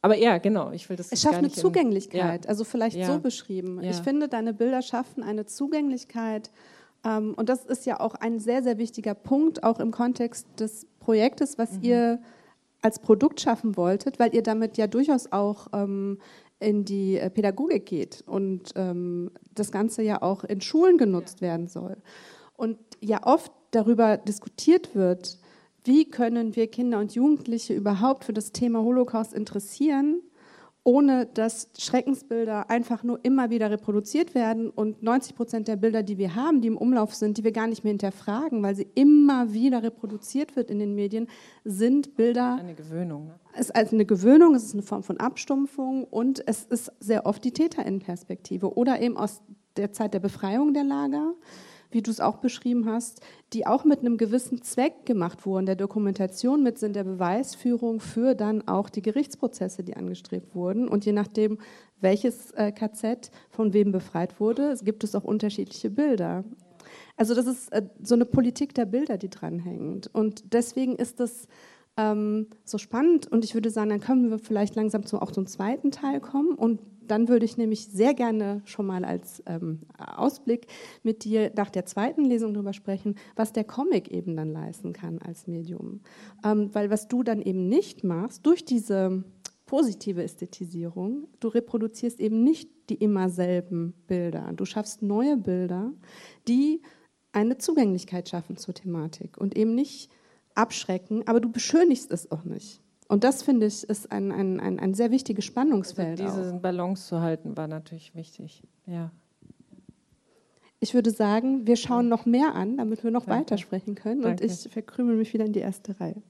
aber ja, genau, ich will das. Es schafft eine Zugänglichkeit, ja. also vielleicht ja. so beschrieben. Ja. Ich finde, deine Bilder schaffen eine Zugänglichkeit. Ähm, und das ist ja auch ein sehr, sehr wichtiger Punkt, auch im Kontext des Projektes, was mhm. ihr als Produkt schaffen wolltet, weil ihr damit ja durchaus auch ähm, in die äh, Pädagogik geht und ähm, das Ganze ja auch in Schulen genutzt werden soll. Und ja oft darüber diskutiert wird, wie können wir Kinder und Jugendliche überhaupt für das Thema Holocaust interessieren, ohne dass Schreckensbilder einfach nur immer wieder reproduziert werden und 90 Prozent der Bilder, die wir haben, die im Umlauf sind, die wir gar nicht mehr hinterfragen, weil sie immer wieder reproduziert wird in den Medien, sind Bilder. Eine Gewöhnung. Ne? Es ist also eine Gewöhnung, es ist eine Form von Abstumpfung und es ist sehr oft die Täterinnenperspektive oder eben aus der Zeit der Befreiung der Lager wie du es auch beschrieben hast, die auch mit einem gewissen Zweck gemacht wurden, der Dokumentation mit Sinn der Beweisführung für dann auch die Gerichtsprozesse, die angestrebt wurden. Und je nachdem, welches äh, KZ von wem befreit wurde, gibt es auch unterschiedliche Bilder. Also das ist äh, so eine Politik der Bilder, die dranhängt. Und deswegen ist das ähm, so spannend. Und ich würde sagen, dann können wir vielleicht langsam zu, auch zum zweiten Teil kommen. Und dann würde ich nämlich sehr gerne schon mal als ähm, Ausblick mit dir nach der zweiten Lesung darüber sprechen, was der Comic eben dann leisten kann als Medium. Ähm, weil was du dann eben nicht machst, durch diese positive Ästhetisierung, du reproduzierst eben nicht die immer selben Bilder. Du schaffst neue Bilder, die eine Zugänglichkeit schaffen zur Thematik und eben nicht abschrecken, aber du beschönigst es auch nicht. Und das, finde ich, ist ein, ein, ein, ein sehr wichtiges Spannungsfeld. Also diese Balance zu halten, war natürlich wichtig. Ja. Ich würde sagen, wir schauen noch mehr an, damit wir noch Danke. weitersprechen können. Danke. Und ich verkrümel mich wieder in die erste Reihe.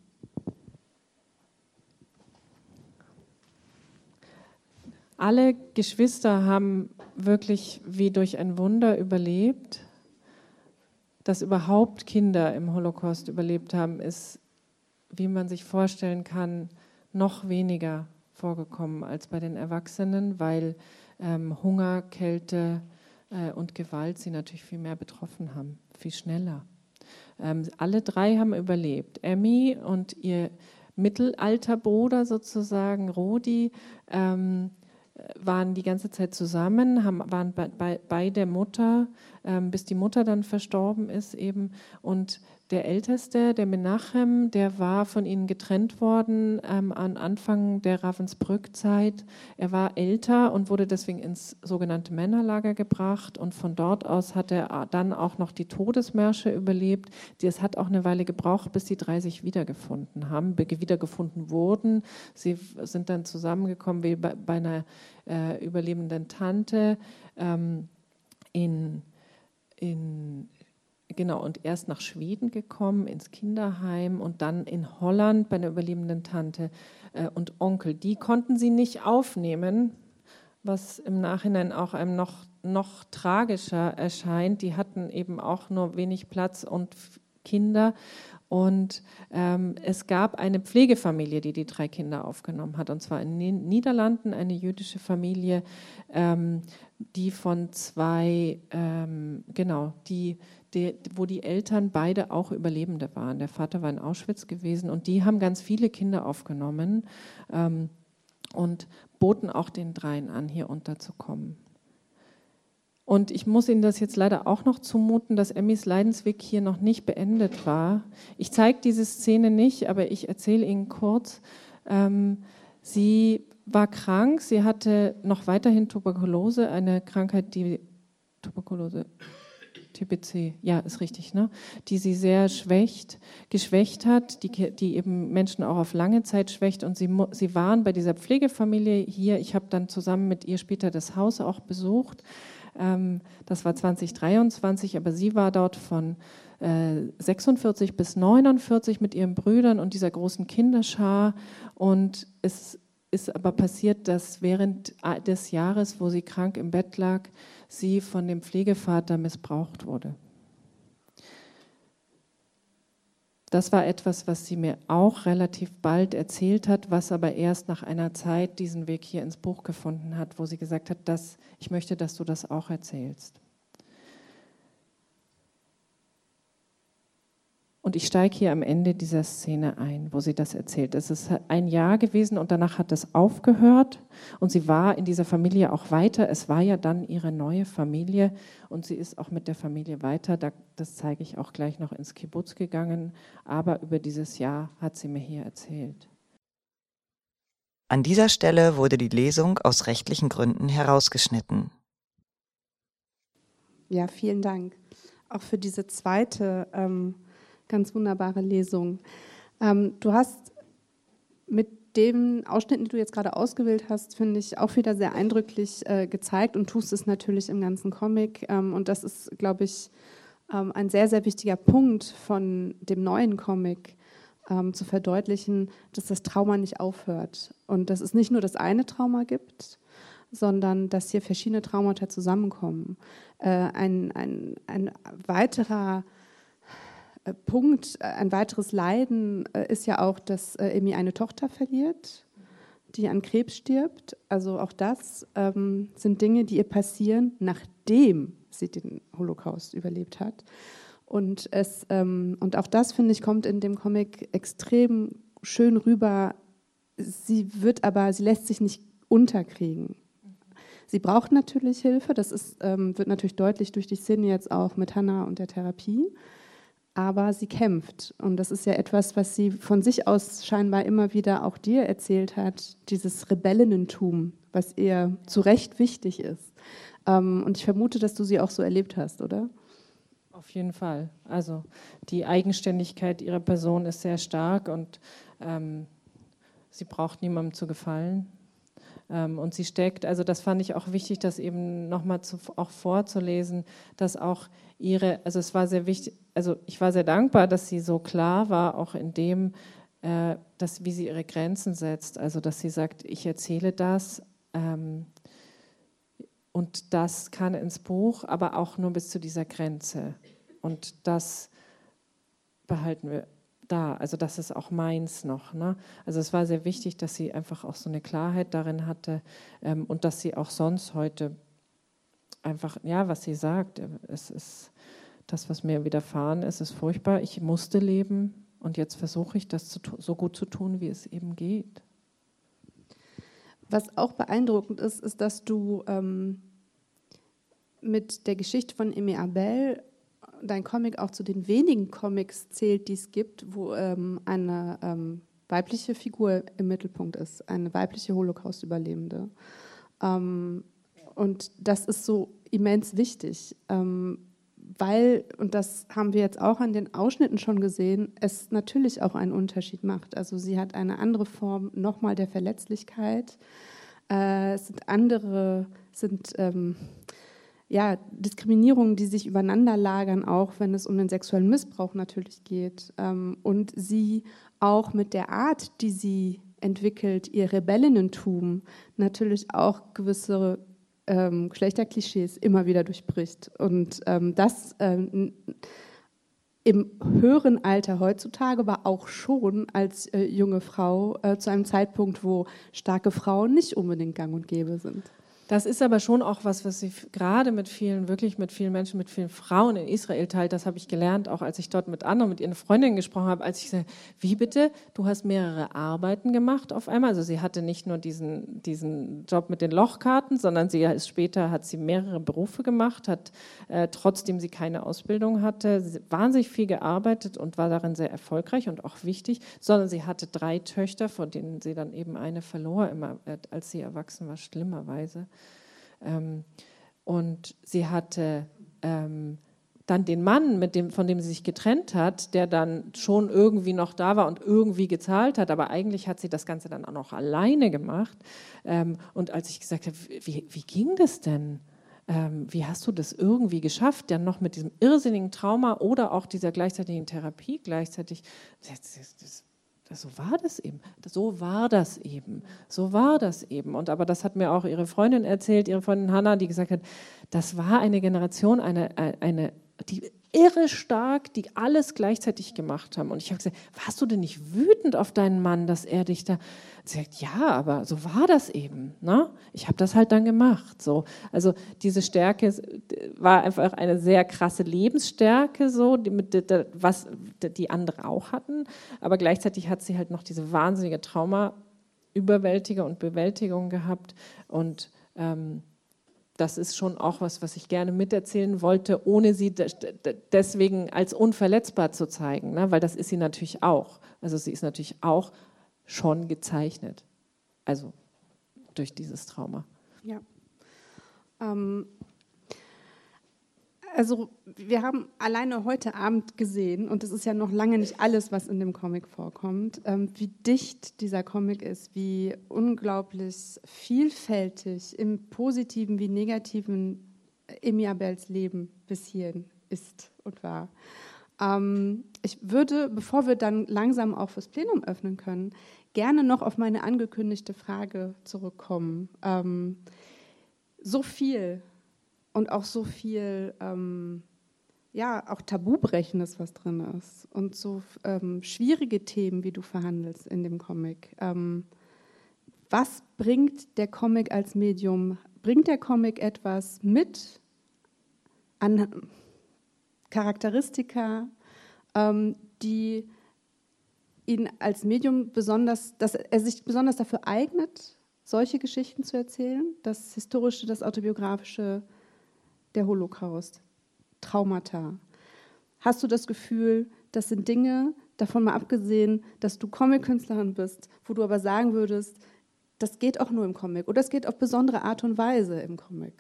Alle Geschwister haben wirklich wie durch ein Wunder überlebt. Dass überhaupt Kinder im Holocaust überlebt haben, ist wie man sich vorstellen kann, noch weniger vorgekommen als bei den Erwachsenen, weil ähm, Hunger, Kälte äh, und Gewalt sie natürlich viel mehr betroffen haben, viel schneller. Ähm, alle drei haben überlebt. Emmy und ihr Mittelalterbruder sozusagen, Rodi, ähm, waren die ganze Zeit zusammen, haben, waren bei, bei, der Mutter, bis die Mutter dann verstorben ist eben. Und der Älteste, der Menachem, der war von ihnen getrennt worden ähm, am Anfang der Ravensbrück-Zeit. Er war älter und wurde deswegen ins sogenannte Männerlager gebracht. Und von dort aus hat er dann auch noch die Todesmärsche überlebt. Es hat auch eine Weile gebraucht, bis die drei sich wiedergefunden haben, wiedergefunden wurden. Sie sind dann zusammengekommen wie bei, bei einer äh, überlebenden Tante ähm, in, in genau, und erst nach Schweden gekommen, ins Kinderheim und dann in Holland bei einer überlebenden Tante äh, und Onkel. Die konnten sie nicht aufnehmen, was im Nachhinein auch einem noch, noch tragischer erscheint. Die hatten eben auch nur wenig Platz und Kinder. Und ähm, es gab eine Pflegefamilie, die die drei Kinder aufgenommen hat, und zwar in den Niederlanden, eine jüdische Familie, ähm, die von zwei, ähm, genau, die die, wo die Eltern beide auch Überlebende waren. Der Vater war in Auschwitz gewesen und die haben ganz viele Kinder aufgenommen ähm, und boten auch den dreien an, hier unterzukommen. Und ich muss Ihnen das jetzt leider auch noch zumuten, dass Emmys Leidensweg hier noch nicht beendet war. Ich zeige diese Szene nicht, aber ich erzähle Ihnen kurz. Ähm, sie war krank, sie hatte noch weiterhin Tuberkulose, eine Krankheit, die Tuberkulose TBC, ja, ist richtig, ne? die sie sehr schwächt, geschwächt hat, die, die eben Menschen auch auf lange Zeit schwächt. Und sie, sie waren bei dieser Pflegefamilie hier. Ich habe dann zusammen mit ihr später das Haus auch besucht. Ähm, das war 2023, aber sie war dort von äh, 46 bis 49 mit ihren Brüdern und dieser großen Kinderschar. Und es ist aber passiert, dass während des Jahres, wo sie krank im Bett lag, sie von dem Pflegevater missbraucht wurde. Das war etwas, was sie mir auch relativ bald erzählt hat, was aber erst nach einer Zeit diesen Weg hier ins Buch gefunden hat, wo sie gesagt hat, dass ich möchte, dass du das auch erzählst. Und ich steige hier am Ende dieser Szene ein, wo sie das erzählt. Es ist ein Jahr gewesen und danach hat es aufgehört. Und sie war in dieser Familie auch weiter. Es war ja dann ihre neue Familie und sie ist auch mit der Familie weiter. Das zeige ich auch gleich noch ins Kibbutz gegangen. Aber über dieses Jahr hat sie mir hier erzählt. An dieser Stelle wurde die Lesung aus rechtlichen Gründen herausgeschnitten. Ja, vielen Dank. Auch für diese zweite. Ähm Ganz wunderbare Lesung. Ähm, du hast mit dem Ausschnitt, den du jetzt gerade ausgewählt hast, finde ich auch wieder sehr eindrücklich äh, gezeigt und tust es natürlich im ganzen Comic. Ähm, und das ist, glaube ich, ähm, ein sehr, sehr wichtiger Punkt von dem neuen Comic, ähm, zu verdeutlichen, dass das Trauma nicht aufhört. Und dass es nicht nur das eine Trauma gibt, sondern dass hier verschiedene Traumata zusammenkommen. Äh, ein, ein, ein weiterer äh, Punkt, äh, ein weiteres Leiden äh, ist ja auch, dass Emi eine Tochter verliert, die an Krebs stirbt. Also auch das ähm, sind Dinge, die ihr passieren, nachdem sie den Holocaust überlebt hat. Und, es, ähm, und auch das, finde ich, kommt in dem Comic extrem schön rüber. Sie wird aber, sie lässt sich nicht unterkriegen. Sie braucht natürlich Hilfe, das ist, ähm, wird natürlich deutlich durch die Szene jetzt auch mit Hannah und der Therapie aber sie kämpft. Und das ist ja etwas, was sie von sich aus scheinbar immer wieder auch dir erzählt hat, dieses Rebellenentum, was ihr zu Recht wichtig ist. Ähm, und ich vermute, dass du sie auch so erlebt hast, oder? Auf jeden Fall. Also die Eigenständigkeit ihrer Person ist sehr stark und ähm, sie braucht niemandem zu gefallen. Ähm, und sie steckt, also das fand ich auch wichtig, das eben nochmal auch vorzulesen, dass auch ihre, also es war sehr wichtig, also ich war sehr dankbar, dass sie so klar war, auch in dem, äh, dass, wie sie ihre Grenzen setzt. Also dass sie sagt, ich erzähle das ähm, und das kann ins Buch, aber auch nur bis zu dieser Grenze. Und das behalten wir da. Also das ist auch meins noch. Ne? Also es war sehr wichtig, dass sie einfach auch so eine Klarheit darin hatte ähm, und dass sie auch sonst heute einfach, ja, was sie sagt, es ist das, was mir widerfahren ist, ist furchtbar. Ich musste leben und jetzt versuche ich, das so gut zu tun, wie es eben geht. Was auch beeindruckend ist, ist, dass du ähm, mit der Geschichte von Emi Abel dein Comic auch zu den wenigen Comics zählt, die es gibt, wo ähm, eine ähm, weibliche Figur im Mittelpunkt ist, eine weibliche Holocaust-Überlebende. Ähm, und das ist so immens wichtig, ähm, weil, und das haben wir jetzt auch an den Ausschnitten schon gesehen, es natürlich auch einen Unterschied macht. Also sie hat eine andere Form nochmal der Verletzlichkeit. Äh, es sind andere, sind ähm, ja, Diskriminierungen, die sich übereinander lagern, auch wenn es um den sexuellen Missbrauch natürlich geht. Ähm, und sie auch mit der Art, die sie entwickelt, ihr Rebellinnentum, natürlich auch gewisse ähm, Geschlechterklischees immer wieder durchbricht. Und ähm, das ähm, im höheren Alter heutzutage, aber auch schon als äh, junge Frau äh, zu einem Zeitpunkt, wo starke Frauen nicht unbedingt gang und gäbe sind. Das ist aber schon auch was, was sie gerade mit vielen, wirklich mit vielen Menschen, mit vielen Frauen in Israel teilt. Das habe ich gelernt, auch als ich dort mit anderen, mit ihren Freundinnen gesprochen habe, als ich sage, wie bitte, du hast mehrere Arbeiten gemacht auf einmal. Also sie hatte nicht nur diesen, diesen Job mit den Lochkarten, sondern sie ist später, hat sie mehrere Berufe gemacht, hat äh, trotzdem sie keine Ausbildung hatte, wahnsinnig viel gearbeitet und war darin sehr erfolgreich und auch wichtig, sondern sie hatte drei Töchter, von denen sie dann eben eine verlor, immer, äh, als sie erwachsen war, schlimmerweise. Ähm, und sie hatte ähm, dann den Mann, mit dem, von dem sie sich getrennt hat, der dann schon irgendwie noch da war und irgendwie gezahlt hat, aber eigentlich hat sie das Ganze dann auch noch alleine gemacht. Ähm, und als ich gesagt habe, wie, wie ging das denn? Ähm, wie hast du das irgendwie geschafft, dann noch mit diesem irrsinnigen Trauma oder auch dieser gleichzeitigen Therapie gleichzeitig? Das, das, das so war das eben. So war das eben. So war das eben. Und aber das hat mir auch ihre Freundin erzählt, ihre Freundin Hannah, die gesagt hat, das war eine Generation, eine, eine die irre stark, die alles gleichzeitig gemacht haben. Und ich habe gesagt, warst du denn nicht wütend auf deinen Mann, dass er dich da Sie sagt, ja, aber so war das eben. Ne? Ich habe das halt dann gemacht. So. Also diese Stärke war einfach eine sehr krasse Lebensstärke, so, die, was die andere auch hatten. Aber gleichzeitig hat sie halt noch diese wahnsinnige Trauma-Überwältiger und Bewältigung gehabt. Und ähm, das ist schon auch was, was ich gerne miterzählen wollte, ohne sie deswegen als unverletzbar zu zeigen, ne? weil das ist sie natürlich auch. Also sie ist natürlich auch schon gezeichnet. Also durch dieses Trauma. Ja. Ähm, also wir haben alleine heute Abend gesehen, und das ist ja noch lange nicht alles, was in dem Comic vorkommt, ähm, wie dicht dieser Comic ist, wie unglaublich vielfältig im positiven wie negativen Emiabels Leben bis hierhin ist und war. Ähm, ich würde, bevor wir dann langsam auch fürs Plenum öffnen können, gerne noch auf meine angekündigte Frage zurückkommen. Ähm, so viel und auch so viel, ähm, ja, auch Tabubrechendes, was drin ist und so ähm, schwierige Themen, wie du verhandelst in dem Comic. Ähm, was bringt der Comic als Medium? Bringt der Comic etwas mit an Charakteristika, ähm, die ihn als Medium besonders, dass er sich besonders dafür eignet, solche Geschichten zu erzählen, das Historische, das Autobiografische, der Holocaust, Traumata. Hast du das Gefühl, das sind Dinge, davon mal abgesehen, dass du Comic-Künstlerin bist, wo du aber sagen würdest, das geht auch nur im Comic oder es geht auf besondere Art und Weise im Comic?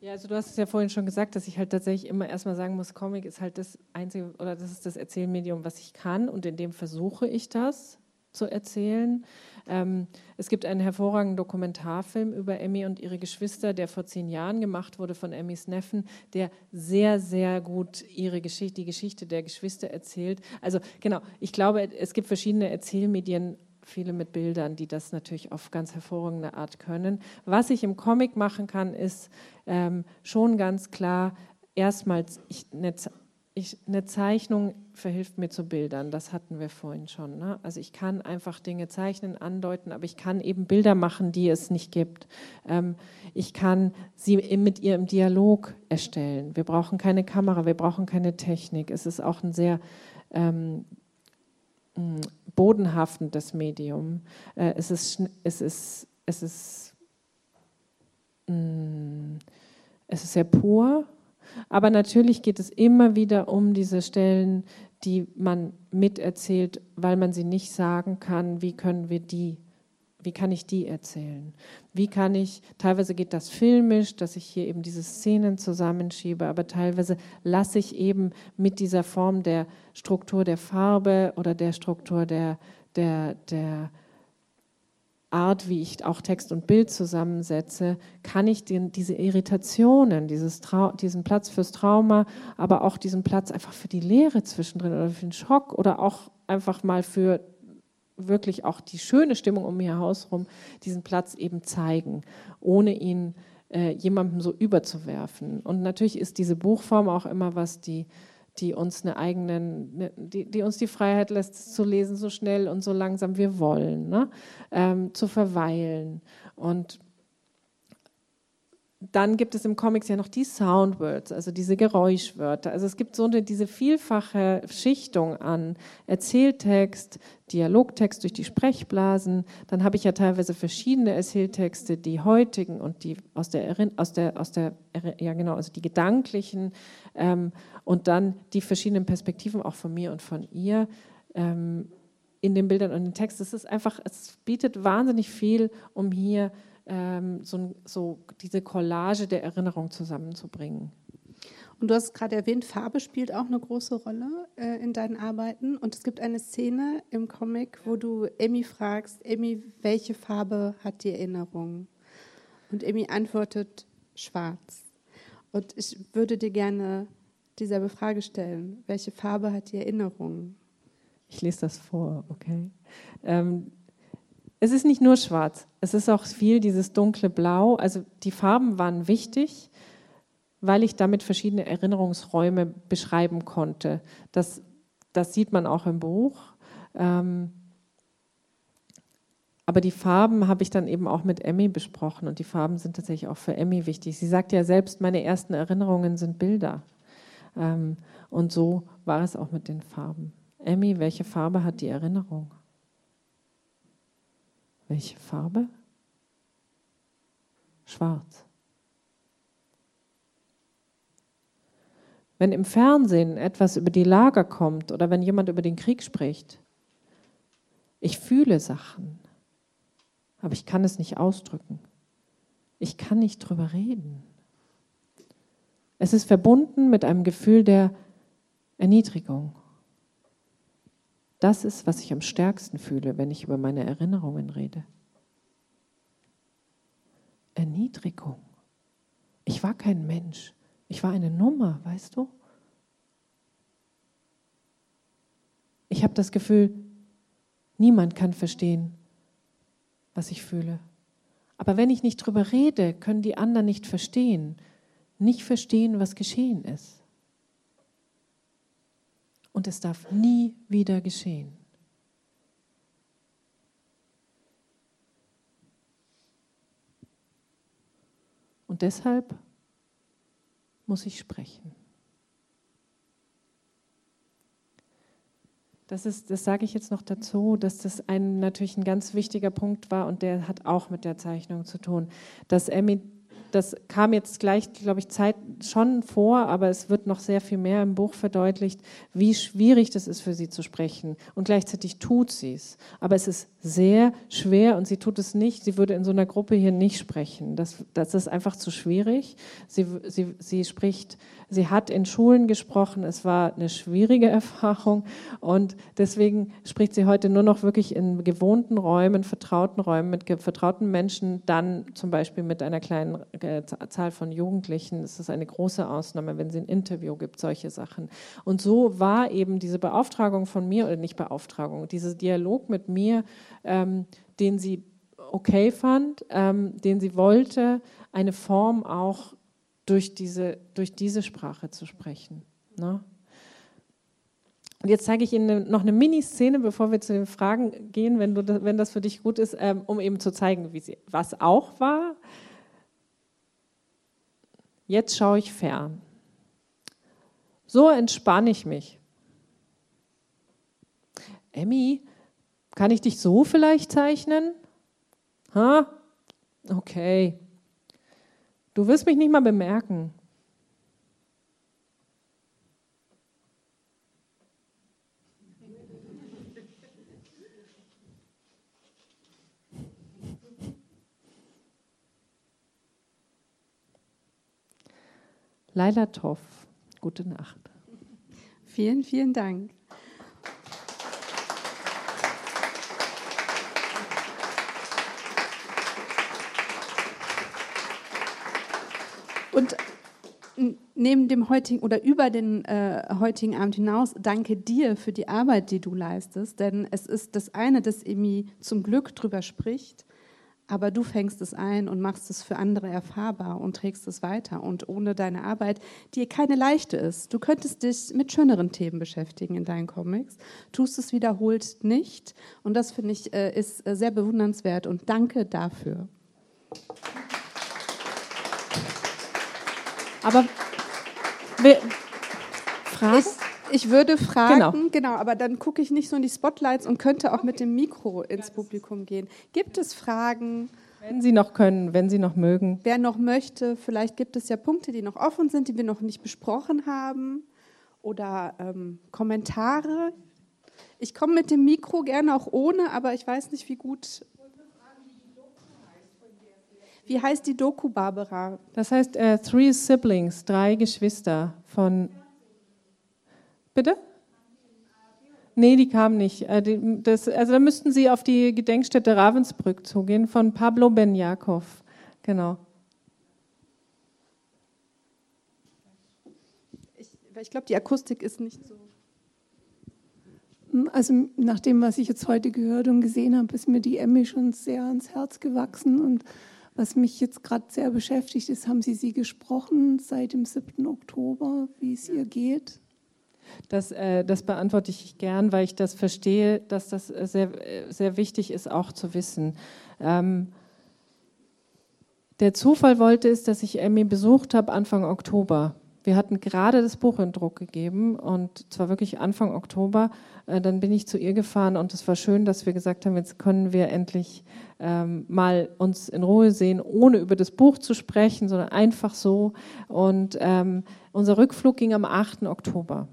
Ja, also du hast es ja vorhin schon gesagt, dass ich halt tatsächlich immer erstmal sagen muss, Comic ist halt das einzige oder das ist das Erzählmedium, was ich kann und in dem versuche ich das zu erzählen. Ähm, es gibt einen hervorragenden Dokumentarfilm über Emmy und ihre Geschwister, der vor zehn Jahren gemacht wurde von Emmys Neffen, der sehr, sehr gut ihre Geschichte, die Geschichte der Geschwister erzählt. Also genau, ich glaube, es gibt verschiedene Erzählmedien viele mit Bildern, die das natürlich auf ganz hervorragende Art können. Was ich im Comic machen kann, ist ähm, schon ganz klar, erstmals, ich, eine, ich, eine, Zeichnung verhilft mir zu Bildern, das hatten wir vorhin schon. Ne? Also ich kann einfach Dinge zeichnen, andeuten, aber ich kann eben Bilder machen, die es nicht gibt. Ähm, ich kann sie mit ihr im Dialog erstellen. Wir brauchen keine Kamera, wir brauchen keine Technik. Es ist auch ein sehr ähm, bodenhaftendes Medium. Äh, es ist, es ist, es ist, mm, es ist sehr pur. Aber natürlich geht es immer wieder um diese Stellen, die man miterzählt, weil man sie nicht sagen kann, wie können wir die, wie kann ich die erzählen? Wie kann ich, teilweise geht das filmisch, dass ich hier eben diese Szenen zusammenschiebe, aber teilweise lasse ich eben mit dieser Form der Struktur der Farbe oder der Struktur der, der, der Art, wie ich auch Text und Bild zusammensetze, kann ich den, diese Irritationen, dieses diesen Platz fürs Trauma, aber auch diesen Platz einfach für die Leere zwischendrin oder für den Schock oder auch einfach mal für wirklich auch die schöne Stimmung um mir herum, diesen Platz eben zeigen, ohne ihn äh, jemandem so überzuwerfen. Und natürlich ist diese Buchform auch immer was, die die uns eine eigenen, ne, die, die, uns die Freiheit lässt, zu lesen, so schnell und so langsam wir wollen, ne? ähm, zu verweilen. Und dann gibt es im Comics ja noch die Soundwords, also diese Geräuschwörter. Also es gibt so eine, diese vielfache Schichtung an Erzähltext, Dialogtext durch die Sprechblasen. Dann habe ich ja teilweise verschiedene Erzähltexte, die heutigen und die aus der, aus der, aus der ja genau, also die gedanklichen ähm, und dann die verschiedenen Perspektiven auch von mir und von ihr. Ähm, in den Bildern und den Texten. Es ist einfach, es bietet wahnsinnig viel, um hier ähm, so, so diese Collage der Erinnerung zusammenzubringen. Und du hast gerade erwähnt, Farbe spielt auch eine große Rolle äh, in deinen Arbeiten. Und es gibt eine Szene im Comic, wo du Emmy fragst, Emmy, welche Farbe hat die Erinnerung? Und Emmy antwortet, schwarz. Und ich würde dir gerne dieselbe Frage stellen. Welche Farbe hat die Erinnerung? Ich lese das vor, okay. Ähm, es ist nicht nur schwarz, es ist auch viel dieses dunkle Blau. Also die Farben waren wichtig, weil ich damit verschiedene Erinnerungsräume beschreiben konnte. Das, das sieht man auch im Buch. Ähm, aber die Farben habe ich dann eben auch mit Emmy besprochen und die Farben sind tatsächlich auch für Emmy wichtig. Sie sagt ja selbst, meine ersten Erinnerungen sind Bilder. Ähm, und so war es auch mit den Farben. Emmy, welche Farbe hat die Erinnerung? Welche Farbe? Schwarz. Wenn im Fernsehen etwas über die Lager kommt oder wenn jemand über den Krieg spricht, ich fühle Sachen, aber ich kann es nicht ausdrücken. Ich kann nicht drüber reden. Es ist verbunden mit einem Gefühl der Erniedrigung. Das ist, was ich am stärksten fühle, wenn ich über meine Erinnerungen rede. Erniedrigung. Ich war kein Mensch. Ich war eine Nummer, weißt du? Ich habe das Gefühl, niemand kann verstehen, was ich fühle. Aber wenn ich nicht drüber rede, können die anderen nicht verstehen, nicht verstehen, was geschehen ist und es darf nie wieder geschehen. Und deshalb muss ich sprechen. Das, ist, das sage ich jetzt noch dazu, dass das ein, natürlich ein ganz wichtiger Punkt war und der hat auch mit der Zeichnung zu tun, dass Emmy das kam jetzt gleich, glaube ich, Zeit schon vor, aber es wird noch sehr viel mehr im Buch verdeutlicht, wie schwierig das ist für sie zu sprechen. Und gleichzeitig tut sie es. Aber es ist sehr schwer und sie tut es nicht. Sie würde in so einer Gruppe hier nicht sprechen. Das, das ist einfach zu schwierig. Sie, sie, sie spricht Sie hat in Schulen gesprochen. Es war eine schwierige Erfahrung und deswegen spricht sie heute nur noch wirklich in gewohnten Räumen, vertrauten Räumen mit vertrauten Menschen, dann zum Beispiel mit einer kleinen Zahl von Jugendlichen. Ist eine große Ausnahme, wenn sie ein Interview gibt, solche Sachen. Und so war eben diese Beauftragung von mir, oder nicht Beauftragung, dieser Dialog mit mir, ähm, den sie okay fand, ähm, den sie wollte, eine Form auch durch diese, durch diese Sprache zu sprechen. Ne? Und jetzt zeige ich Ihnen noch eine Mini-Szene, bevor wir zu den Fragen gehen, wenn, du, wenn das für dich gut ist, ähm, um eben zu zeigen, wie sie, was auch war. Jetzt schaue ich fern. So entspanne ich mich. Emmy, kann ich dich so vielleicht zeichnen? Ha? Okay. Du wirst mich nicht mal bemerken. Laila Toff. Gute Nacht. Vielen, vielen Dank. Und neben dem heutigen oder über den äh, heutigen Abend hinaus danke dir für die Arbeit, die du leistest, denn es ist das eine, dass Emi zum Glück drüber spricht, aber du fängst es ein und machst es für andere erfahrbar und trägst es weiter. Und ohne deine Arbeit, die keine leichte ist, du könntest dich mit schöneren Themen beschäftigen in deinen Comics, tust es wiederholt nicht. Und das finde ich äh, ist äh, sehr bewundernswert und danke dafür. Aber wir, Fragen? Ich, würde fragen, genau. genau aber dann gucke ich nicht so in die Spotlights und könnte auch mit dem Mikro ins Publikum gehen. Gibt es Fragen? Wenn Sie noch können, wenn Sie noch mögen. Wer noch möchte, vielleicht gibt es ja Punkte, die noch offen sind, die wir noch nicht besprochen haben. Oder ähm, Kommentare. Ich komme mit dem Mikro gerne auch ohne, aber ich weiß nicht, wie gut wie heißt die Doku, Barbara? Das heißt äh, Three Siblings, drei Geschwister von. Bitte? Nee, die kamen nicht. Äh, das, also da müssten Sie auf die Gedenkstätte Ravensbrück zugehen von Pablo Benjakov. Genau. Ich, ich glaube, die Akustik ist nicht so. Also nach dem, was ich jetzt heute gehört und gesehen habe, ist mir die Emmy schon sehr ans Herz gewachsen und was mich jetzt gerade sehr beschäftigt ist, haben Sie sie gesprochen seit dem 7. Oktober, wie es ihr geht? Das, äh, das, beantworte ich gern, weil ich das verstehe, dass das äh, sehr, äh, sehr wichtig ist, auch zu wissen. Ähm, der Zufall wollte es, dass ich Emmy besucht habe Anfang Oktober. Wir hatten gerade das Buch in Druck gegeben und zwar wirklich Anfang Oktober. Dann bin ich zu ihr gefahren und es war schön, dass wir gesagt haben, jetzt können wir endlich ähm, mal uns in Ruhe sehen, ohne über das Buch zu sprechen, sondern einfach so. Und ähm, unser Rückflug ging am 8. Oktober.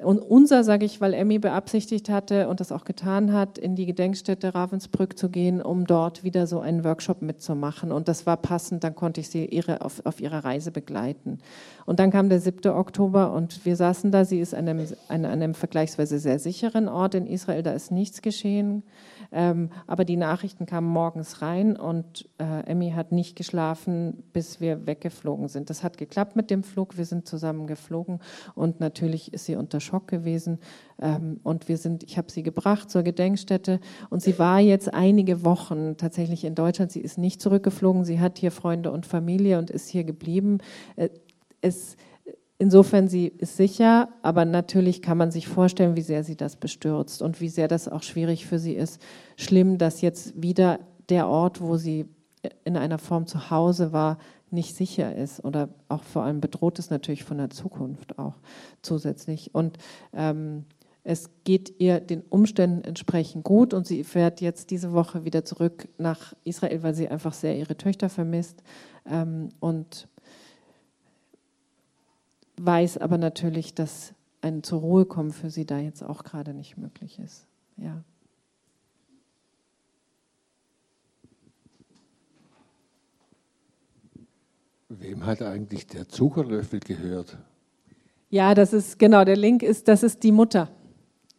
Und unser, sage ich, weil Emmy beabsichtigt hatte und das auch getan hat, in die Gedenkstätte Ravensbrück zu gehen, um dort wieder so einen Workshop mitzumachen. Und das war passend, dann konnte ich sie ihre, auf, auf ihrer Reise begleiten. Und dann kam der 7. Oktober und wir saßen da. Sie ist an einem, an einem vergleichsweise sehr sicheren Ort in Israel, da ist nichts geschehen. Ähm, aber die Nachrichten kamen morgens rein und äh, Emmy hat nicht geschlafen, bis wir weggeflogen sind. Das hat geklappt mit dem Flug. Wir sind zusammen geflogen und natürlich ist sie unter Schock gewesen. Ähm, und wir sind, ich habe sie gebracht zur Gedenkstätte und sie war jetzt einige Wochen tatsächlich in Deutschland. Sie ist nicht zurückgeflogen. Sie hat hier Freunde und Familie und ist hier geblieben. Äh, es Insofern, sie ist sicher, aber natürlich kann man sich vorstellen, wie sehr sie das bestürzt und wie sehr das auch schwierig für sie ist. Schlimm, dass jetzt wieder der Ort, wo sie in einer Form zu Hause war, nicht sicher ist oder auch vor allem bedroht ist natürlich von der Zukunft auch zusätzlich. Und ähm, es geht ihr den Umständen entsprechend gut und sie fährt jetzt diese Woche wieder zurück nach Israel, weil sie einfach sehr ihre Töchter vermisst. Ähm, und weiß aber natürlich, dass ein zur Ruhe kommen für sie da jetzt auch gerade nicht möglich ist. Ja. Wem hat eigentlich der Zuckerlöffel gehört? Ja, das ist genau, der Link ist, das ist die Mutter.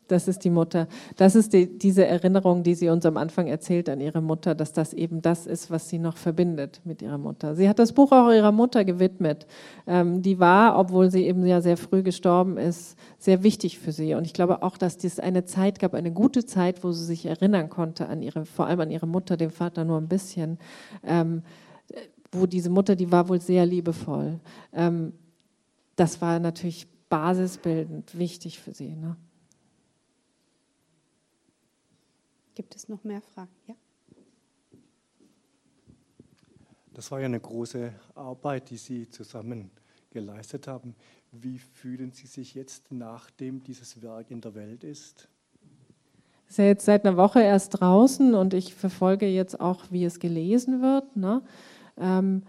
Das ist die Mutter. Das ist die, diese Erinnerung, die sie uns am Anfang erzählt an ihre Mutter, dass das eben das ist, was sie noch verbindet mit ihrer Mutter. Sie hat das Buch auch ihrer Mutter gewidmet. Ähm, die war, obwohl sie eben ja sehr früh gestorben ist, sehr wichtig für sie. Und ich glaube auch, dass es eine Zeit gab, eine gute Zeit, wo sie sich erinnern konnte an ihre, vor allem an ihre Mutter, dem Vater nur ein bisschen. Ähm, wo diese Mutter, die war wohl sehr liebevoll. Ähm, das war natürlich basisbildend wichtig für sie. Ne? Gibt es noch mehr Fragen? Ja. Das war ja eine große Arbeit, die Sie zusammen geleistet haben. Wie fühlen Sie sich jetzt, nachdem dieses Werk in der Welt ist? Es ist ja jetzt seit einer Woche erst draußen und ich verfolge jetzt auch, wie es gelesen wird. Ne? Ähm,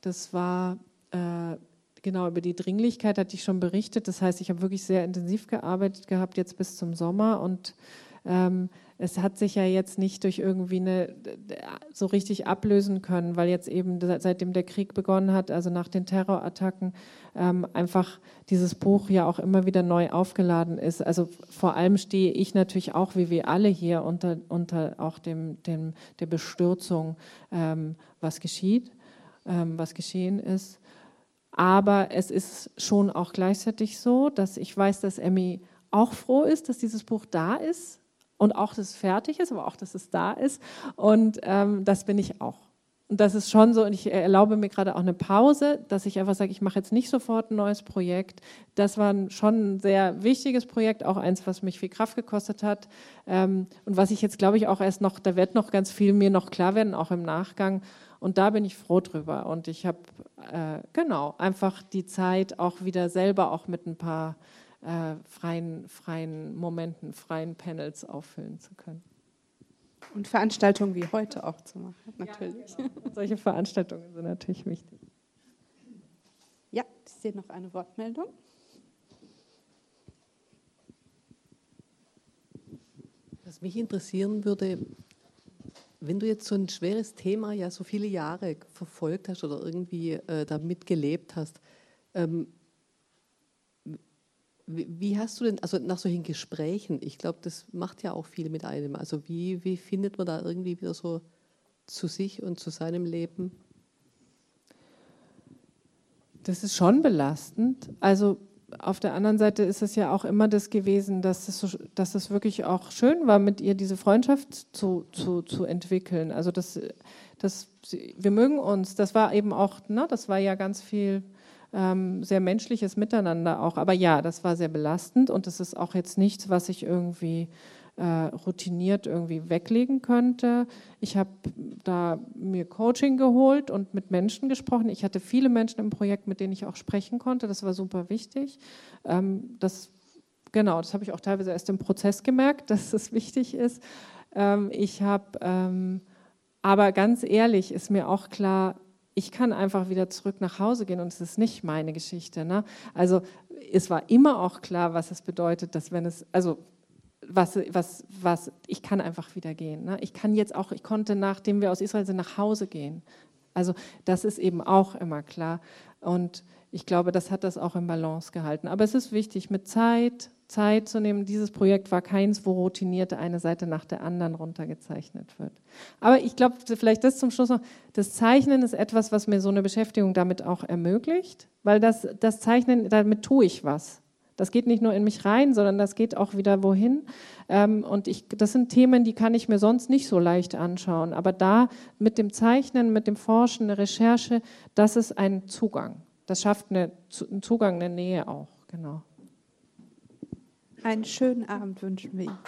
das war äh, genau über die Dringlichkeit hatte ich schon berichtet. Das heißt, ich habe wirklich sehr intensiv gearbeitet gehabt jetzt bis zum Sommer und ähm, es hat sich ja jetzt nicht durch irgendwie eine so richtig ablösen können, weil jetzt eben seitdem der Krieg begonnen hat, also nach den Terrorattacken, ähm, einfach dieses Buch ja auch immer wieder neu aufgeladen ist. Also vor allem stehe ich natürlich auch, wie wir alle hier, unter, unter auch dem, dem, der Bestürzung, ähm, was geschieht, ähm, was geschehen ist. Aber es ist schon auch gleichzeitig so, dass ich weiß, dass Emmy auch froh ist, dass dieses Buch da ist und auch, dass es fertig ist, aber auch, dass es da ist. Und ähm, das bin ich auch. Und das ist schon so, und ich erlaube mir gerade auch eine Pause, dass ich einfach sage, ich mache jetzt nicht sofort ein neues Projekt. Das war schon ein sehr wichtiges Projekt, auch eins, was mich viel Kraft gekostet hat. Ähm, und was ich jetzt, glaube ich, auch erst noch, da wird noch ganz viel mir noch klar werden, auch im Nachgang. Und da bin ich froh drüber. Und ich habe, äh, genau, einfach die Zeit auch wieder selber auch mit ein paar äh, freien, freien Momenten, freien Panels auffüllen zu können. Und Veranstaltungen wie heute auch zu machen, natürlich. Ja, genau. Solche Veranstaltungen sind natürlich wichtig. Ja, ich sehe noch eine Wortmeldung. Was mich interessieren würde, wenn du jetzt so ein schweres Thema ja so viele Jahre verfolgt hast oder irgendwie äh, damit gelebt hast, ähm, wie hast du denn, also nach solchen Gesprächen, ich glaube, das macht ja auch viel mit einem. Also wie, wie findet man da irgendwie wieder so zu sich und zu seinem Leben? Das ist schon belastend. Also auf der anderen Seite ist es ja auch immer das gewesen, dass es, so, dass es wirklich auch schön war, mit ihr diese Freundschaft zu, zu, zu entwickeln. Also das, das, wir mögen uns. Das war eben auch, ne, das war ja ganz viel ähm, sehr menschliches Miteinander auch. Aber ja, das war sehr belastend und das ist auch jetzt nichts, was ich irgendwie äh, routiniert irgendwie weglegen könnte. Ich habe da mir Coaching geholt und mit Menschen gesprochen. Ich hatte viele Menschen im Projekt, mit denen ich auch sprechen konnte. Das war super wichtig. Ähm, das, genau, das habe ich auch teilweise erst im Prozess gemerkt, dass es wichtig ist. Ähm, ich habe, ähm, aber ganz ehrlich, ist mir auch klar, ich kann einfach wieder zurück nach Hause gehen und es ist nicht meine Geschichte. Ne? Also es war immer auch klar, was es bedeutet, dass wenn es, also was, was, was, ich kann einfach wieder gehen. Ne? Ich kann jetzt auch, ich konnte, nachdem wir aus Israel sind, nach Hause gehen. Also das ist eben auch immer klar. Und ich glaube, das hat das auch im Balance gehalten. Aber es ist wichtig, mit Zeit, Zeit zu nehmen. Dieses Projekt war keins, wo routiniert eine Seite nach der anderen runtergezeichnet wird. Aber ich glaube, vielleicht das zum Schluss noch, das Zeichnen ist etwas, was mir so eine Beschäftigung damit auch ermöglicht, weil das, das Zeichnen, damit tue ich was. Das geht nicht nur in mich rein, sondern das geht auch wieder wohin. Ähm, und ich, das sind Themen, die kann ich mir sonst nicht so leicht anschauen. Aber da mit dem Zeichnen, mit dem Forschen, der Recherche, das ist ein Zugang. Das schafft eine, einen Zugang, eine Nähe auch. Genau. Einen schönen Abend wünschen wir Ihnen.